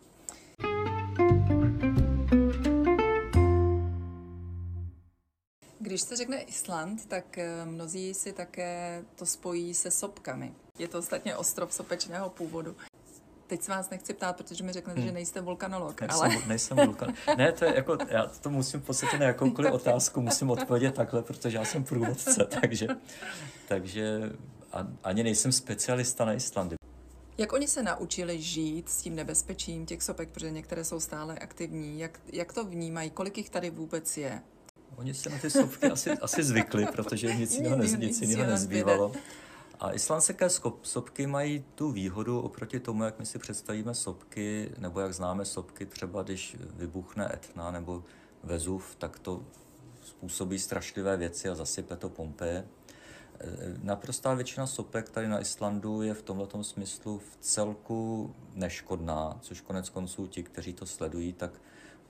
Když se řekne Island, tak eh, mnozí si také to spojí se sopkami. Je to ostatně ostrov sopečného původu. Teď se vás nechci ptát, protože mi řeknete, hmm. že nejste vulkanolog. Nejsem, ale... nejsem vulkan. Ne, to je jako, já to musím v podstatě na jakoukoliv otázku musím odpovědět takhle, protože já jsem průvodce, takže, takže ani nejsem specialista na Islandu. Jak oni se naučili žít s tím nebezpečím těch sopek, protože některé jsou stále aktivní? Jak, jak to vnímají? Kolik jich tady vůbec je? Oni se na ty sopky asi, asi zvykli, protože nic jiného, nez, nic jiného nezbývalo. A islandské sopky mají tu výhodu oproti tomu, jak my si představíme sopky, nebo jak známe sopky, třeba když vybuchne Etna nebo Vezuv, tak to způsobí strašlivé věci a zasype to Pompeje. Naprostá většina sopek tady na Islandu je v tomto smyslu v celku neškodná, což konec konců ti, kteří to sledují, tak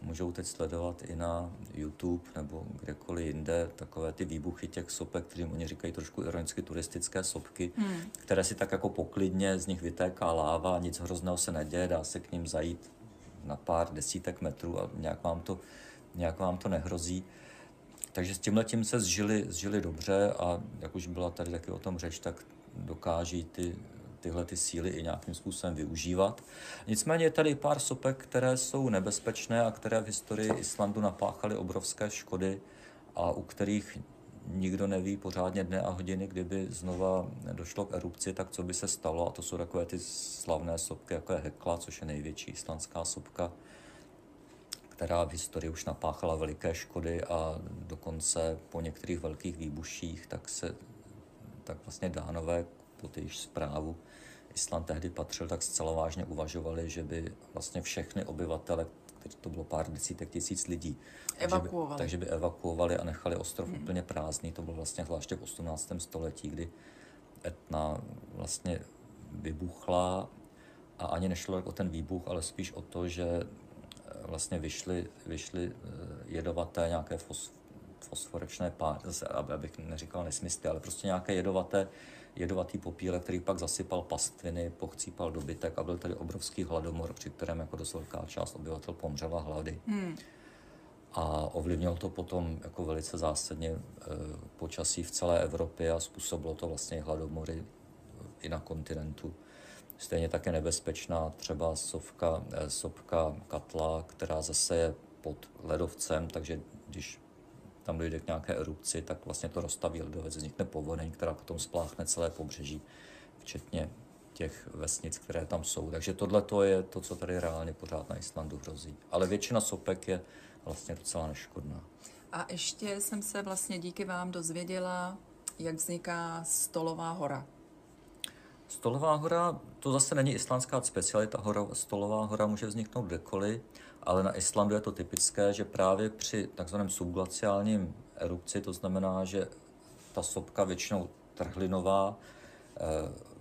můžou teď sledovat i na YouTube nebo kdekoliv jinde takové ty výbuchy těch sopek, kterým oni říkají trošku ironicky turistické sopky, hmm. které si tak jako poklidně z nich vytéká láva, nic hrozného se neděje, dá se k ním zajít na pár desítek metrů a nějak vám to, nějak vám to nehrozí. Takže s tím se zžili, zžili dobře a jak už byla tady taky o tom řeč, tak dokáží ty tyhle ty síly i nějakým způsobem využívat. Nicméně je tady pár sopek, které jsou nebezpečné a které v historii Islandu napáchaly obrovské škody a u kterých nikdo neví pořádně dne a hodiny, kdyby znova došlo k erupci, tak co by se stalo. A to jsou takové ty slavné sopky, jako je Hekla, což je největší islandská sopka, která v historii už napáchala veliké škody a dokonce po některých velkých výbuších tak se tak vlastně dánové pod jejich zprávu Island tehdy patřil, tak zcela vážně uvažovali, že by vlastně všechny obyvatele, kteří to bylo pár desítek tisíc lidí, evakuovali. Takže by, takže by evakuovali a nechali ostrov hmm. úplně prázdný. To bylo vlastně zvláště v 18. století, kdy Etna vlastně vybuchla a ani nešlo o ten výbuch, ale spíš o to, že vlastně vyšly, vyšly eh, jedovaté nějaké fos, fosforečné páry, abych neříkal nesmysly, ale prostě nějaké jedovaté jedovatý popílek, který pak zasypal pastviny, pochcípal dobytek a byl tady obrovský hladomor, při kterém jako dost velká část obyvatel pomřela hlady. Hmm. A ovlivnilo to potom jako velice zásadně e, počasí v celé Evropě a způsobilo to vlastně hladomory i na kontinentu. Stejně také nebezpečná třeba sopka, e, sopka katla, která zase je pod ledovcem, takže když tam dojde k nějaké erupci, tak vlastně to rozstaví ledovec, vznikne povodeň, která potom spláchne celé pobřeží, včetně těch vesnic, které tam jsou. Takže tohle to je to, co tady reálně pořád na Islandu hrozí. Ale většina sopek je vlastně docela neškodná. A ještě jsem se vlastně díky vám dozvěděla, jak vzniká Stolová hora. Stolová hora, to zase není islandská specialita, hora, Stolová hora může vzniknout kdekoliv, ale na Islandu je to typické, že právě při takzvaném subglaciálním erupci, to znamená, že ta sopka většinou trhlinová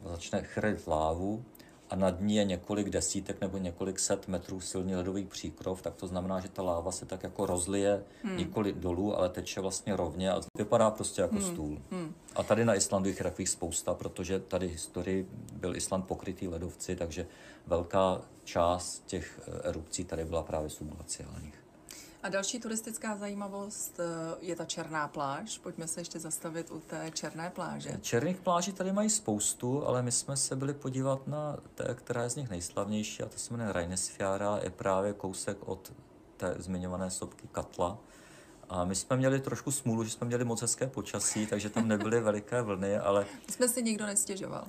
e, začne chrlit lávu a nad ní je několik desítek nebo několik set metrů silný ledový příkrov, tak to znamená, že ta láva se tak jako rozlije hmm. nikoli dolů, ale teče vlastně rovně a vypadá prostě jako hmm. stůl. Hmm. A tady na Islandu je takových spousta, protože tady historii byl Island pokrytý ledovci, takže velká část těch eh, erupcí tady byla právě subglaciálních. A další turistická zajímavost eh, je ta černá pláž. Pojďme se ještě zastavit u té černé pláže. Černých pláží tady mají spoustu, ale my jsme se byli podívat na té, která je z nich nejslavnější, a to se jmenuje Rainesfjara, je právě kousek od té zmiňované sopky Katla. A my jsme měli trošku smůlu, že jsme měli moc hezké počasí, takže tam nebyly veliké vlny, ale... Jsme si nikdo nestěžoval.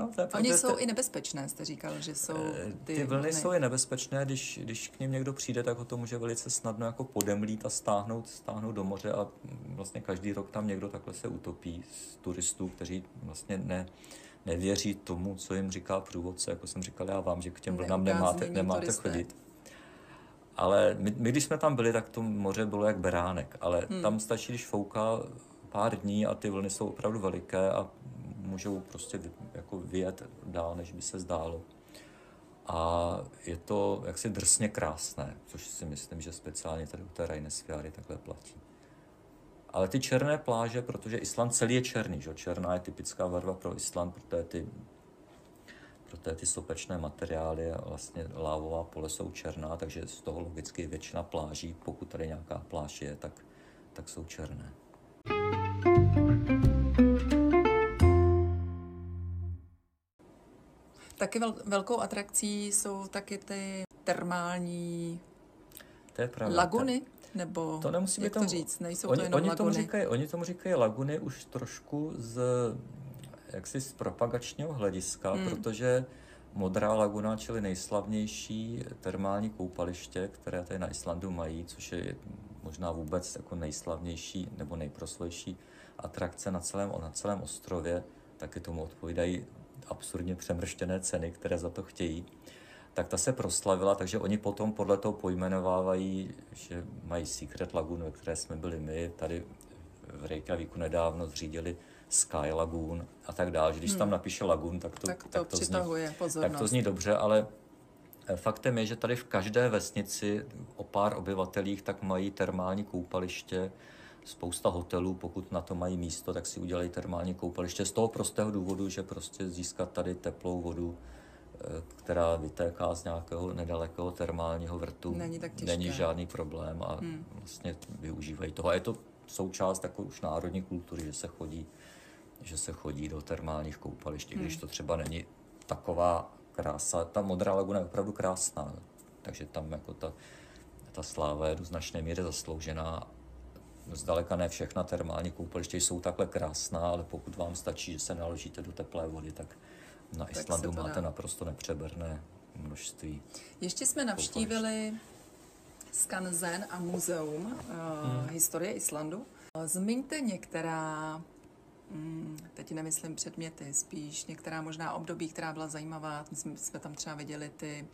No, to je Oni jsou te... i nebezpečné, jste říkal, že jsou eh, ty, ty vlny. jsou i nebezpečné, když, když k ním někdo přijde, tak ho to může velice snadno jako podemlít a stáhnout, stáhnout do moře a vlastně každý rok tam někdo takhle se utopí z turistů, kteří vlastně ne, nevěří tomu, co jim říká průvodce, jako jsem říkal já vám, že k těm vlnám nemáte, nemáte chodit. Ale my, my, když jsme tam byli, tak to moře bylo jak beránek, ale hmm. tam stačí, když fouká pár dní a ty vlny jsou opravdu veliké a můžou prostě jako vyjet dál, než by se zdálo. A je to jaksi drsně krásné, což si myslím, že speciálně tady u té Rainesfjary takhle platí. Ale ty černé pláže, protože Island celý je černý, že? černá je typická barva pro Island, protože ty, protože ty sopečné materiály vlastně lávová pole jsou černá, takže z toho logicky většina pláží, pokud tady nějaká pláž je, tak, tak jsou černé. Taky vel, velkou atrakcí jsou taky ty termální to je pravda. laguny, nebo to nemusí jak to říct, nejsou oni, to jenom oni laguny. Tomu říkají, oni tomu říkají laguny už trošku z, jaksi z propagačního hlediska, hmm. protože Modrá laguna, čili nejslavnější termální koupaliště, které tady na Islandu mají, což je možná vůbec jako nejslavnější nebo nejproslejší atrakce na celém, na celém ostrově, taky tomu odpovídají absurdně přemrštěné ceny, které za to chtějí, tak ta se proslavila, takže oni potom podle toho pojmenovávají, že mají Secret Lagoon, ve které jsme byli my, tady v Reykjavíku nedávno zřídili Sky Lagoon a tak dále, že když hmm. tam napíše Lagoon, tak to, tak to, tak to, zní, tak to zní dobře, ale eh, faktem je, že tady v každé vesnici o pár obyvatelích tak mají termální koupaliště, spousta hotelů, pokud na to mají místo, tak si udělají termální koupaliště z toho prostého důvodu, že prostě získat tady teplou vodu, eh, která vytéká z nějakého nedalekého termálního vrtu, není, tak není žádný problém a hmm. vlastně využívají toho. A je to součást takovou už národní kultury, že se chodí, že se chodí do termálních koupališť, hmm. když to třeba není taková krása. Ta modrá laguna je opravdu krásná, takže tam jako ta, ta sláva je do značné míry zasloužená zdaleka ne všechna termální koupaliště jsou takhle krásná, ale pokud vám stačí, že se naložíte do teplé vody, tak na tak Islandu máte dá. naprosto nepřeberné množství. Ještě jsme navštívili Skanzen a muzeum uh, hmm. historie Islandu. Zmiňte některá, hmm, teď nemyslím předměty, spíš některá možná období, která byla zajímavá. My jsme tam třeba viděli ty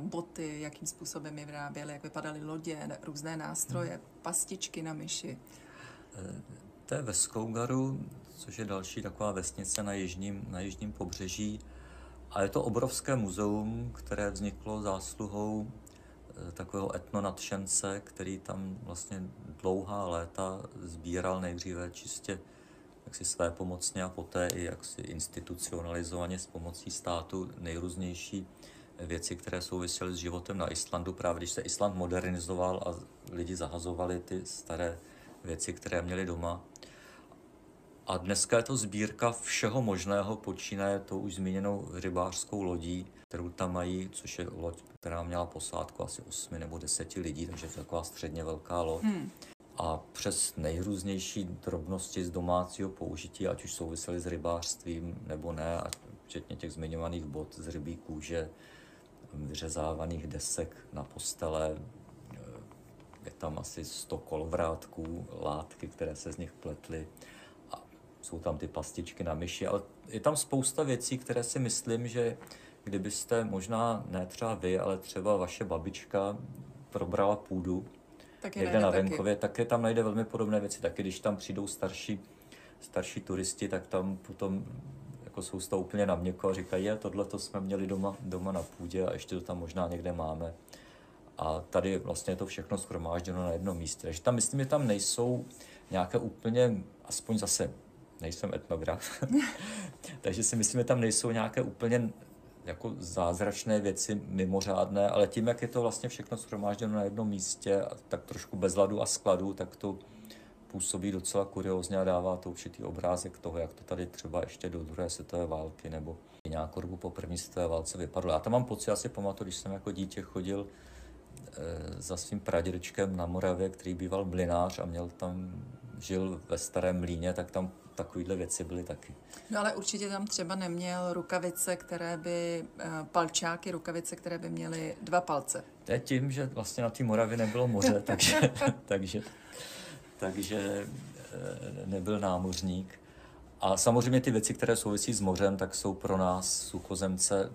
boty, jakým způsobem je vyráběly, jak vypadaly lodě, různé nástroje, hmm. pastičky na myši. Eh, to je ve Skougaru, což je další taková vesnice na jižním, na jižním pobřeží. A je to obrovské muzeum, které vzniklo zásluhou eh, takového etnonadšence, který tam vlastně dlouhá léta sbíral nejdříve čistě jaksi své pomocně a poté i jaksi institucionalizovaně s pomocí státu nejrůznější věci, které souvisely s životem na Islandu, právě když se Island modernizoval a lidi zahazovali ty staré věci, které měli doma. A dneska je to sbírka všeho možného, počínaje to už zmíněnou rybářskou lodí, kterou tam mají, což je loď, která měla posádku asi 8 nebo 10 lidí, takže je to taková středně velká loď. Hmm. A přes nejrůznější drobnosti z domácího použití, ať už souvisely s rybářstvím nebo ne, včetně těch zmiňovaných bot z rybí kůže, vyřezávaných desek na postele, je tam asi 100 kolovrátků, látky, které se z nich pletly a jsou tam ty pastičky na myši, ale je tam spousta věcí, které si myslím, že kdybyste možná ne třeba vy, ale třeba vaše babička probrala půdu tak někde na venkově, taky. taky tam najde velmi podobné věci. Taky když tam přijdou starší, starší turisti, tak tam potom jako jsou z toho úplně na měko a říkají, je, tohle to jsme měli doma, doma na půdě a ještě to tam možná někde máme. A tady vlastně je to všechno schromážděno na jednom místě. Takže tam myslím, že tam nejsou nějaké úplně, aspoň zase nejsem etnograf, takže si myslím, že tam nejsou nějaké úplně jako zázračné věci, mimořádné, ale tím, jak je to vlastně všechno schromážděno na jednom místě, tak trošku bez ladu a skladu, tak to působí docela kuriozně a dává to určitý obrázek toho, jak to tady třeba ještě do druhé světové války nebo nějakou dobu po první světové válce vypadlo. Já tam mám pocit, asi pamatuju, když jsem jako dítě chodil e, za svým pradědečkem na Moravě, který býval mlinář a měl tam, žil ve starém mlíně, tak tam takovéhle věci byly taky. No ale určitě tam třeba neměl rukavice, které by, eh, palčáky, rukavice, které by měly dva palce. To je tím, že vlastně na té Moravě nebylo moře, takže, takže, takže eh, nebyl námořník. A samozřejmě ty věci, které souvisí s mořem, tak jsou pro nás suchozemce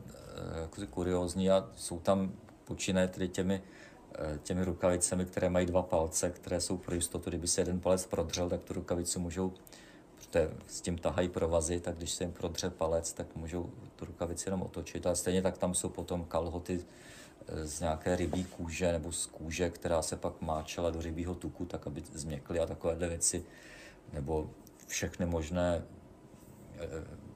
eh, kuriózní a jsou tam počínaje tedy těmi, těmi rukavicemi, které mají dva palce, které jsou pro jistotu, kdyby se jeden palec prodřel, tak tu rukavici můžou protože s tím tahají provazy, tak když se jim prodře palec, tak můžou tu rukavici jenom otočit. A stejně tak tam jsou potom kalhoty eh, z nějaké rybí kůže nebo z kůže, která se pak máčela do rybího tuku, tak aby změkly a takovéhle věci. Nebo všechny možné eh,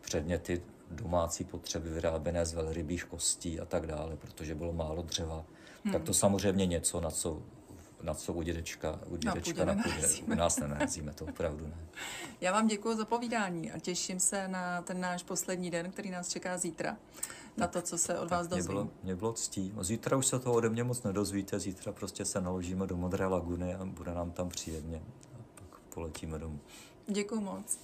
předměty domácí potřeby vyráběné z velrybých kostí a tak dále, protože bylo málo dřeva. Hmm. Tak to samozřejmě něco, na co na co u dědečka, u dědečka na půdě. U nás nenaházíme, to opravdu ne. Já vám děkuji za povídání a těším se na ten náš poslední den, který nás čeká zítra. Na to, co se od vás dozvím. Mě bylo, mě bylo ctí. Zítra už se to ode mě moc nedozvíte. Zítra prostě se naložíme do Modré laguny a bude nám tam příjemně. A pak poletíme domů. Děkuji moc.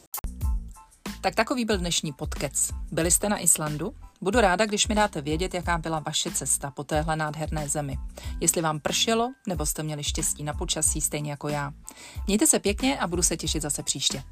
Tak takový byl dnešní podkec. Byli jste na Islandu? Budu ráda, když mi dáte vědět, jaká byla vaše cesta po téhle nádherné zemi. Jestli vám pršelo, nebo jste měli štěstí na počasí stejně jako já. Mějte se pěkně a budu se těšit zase příště.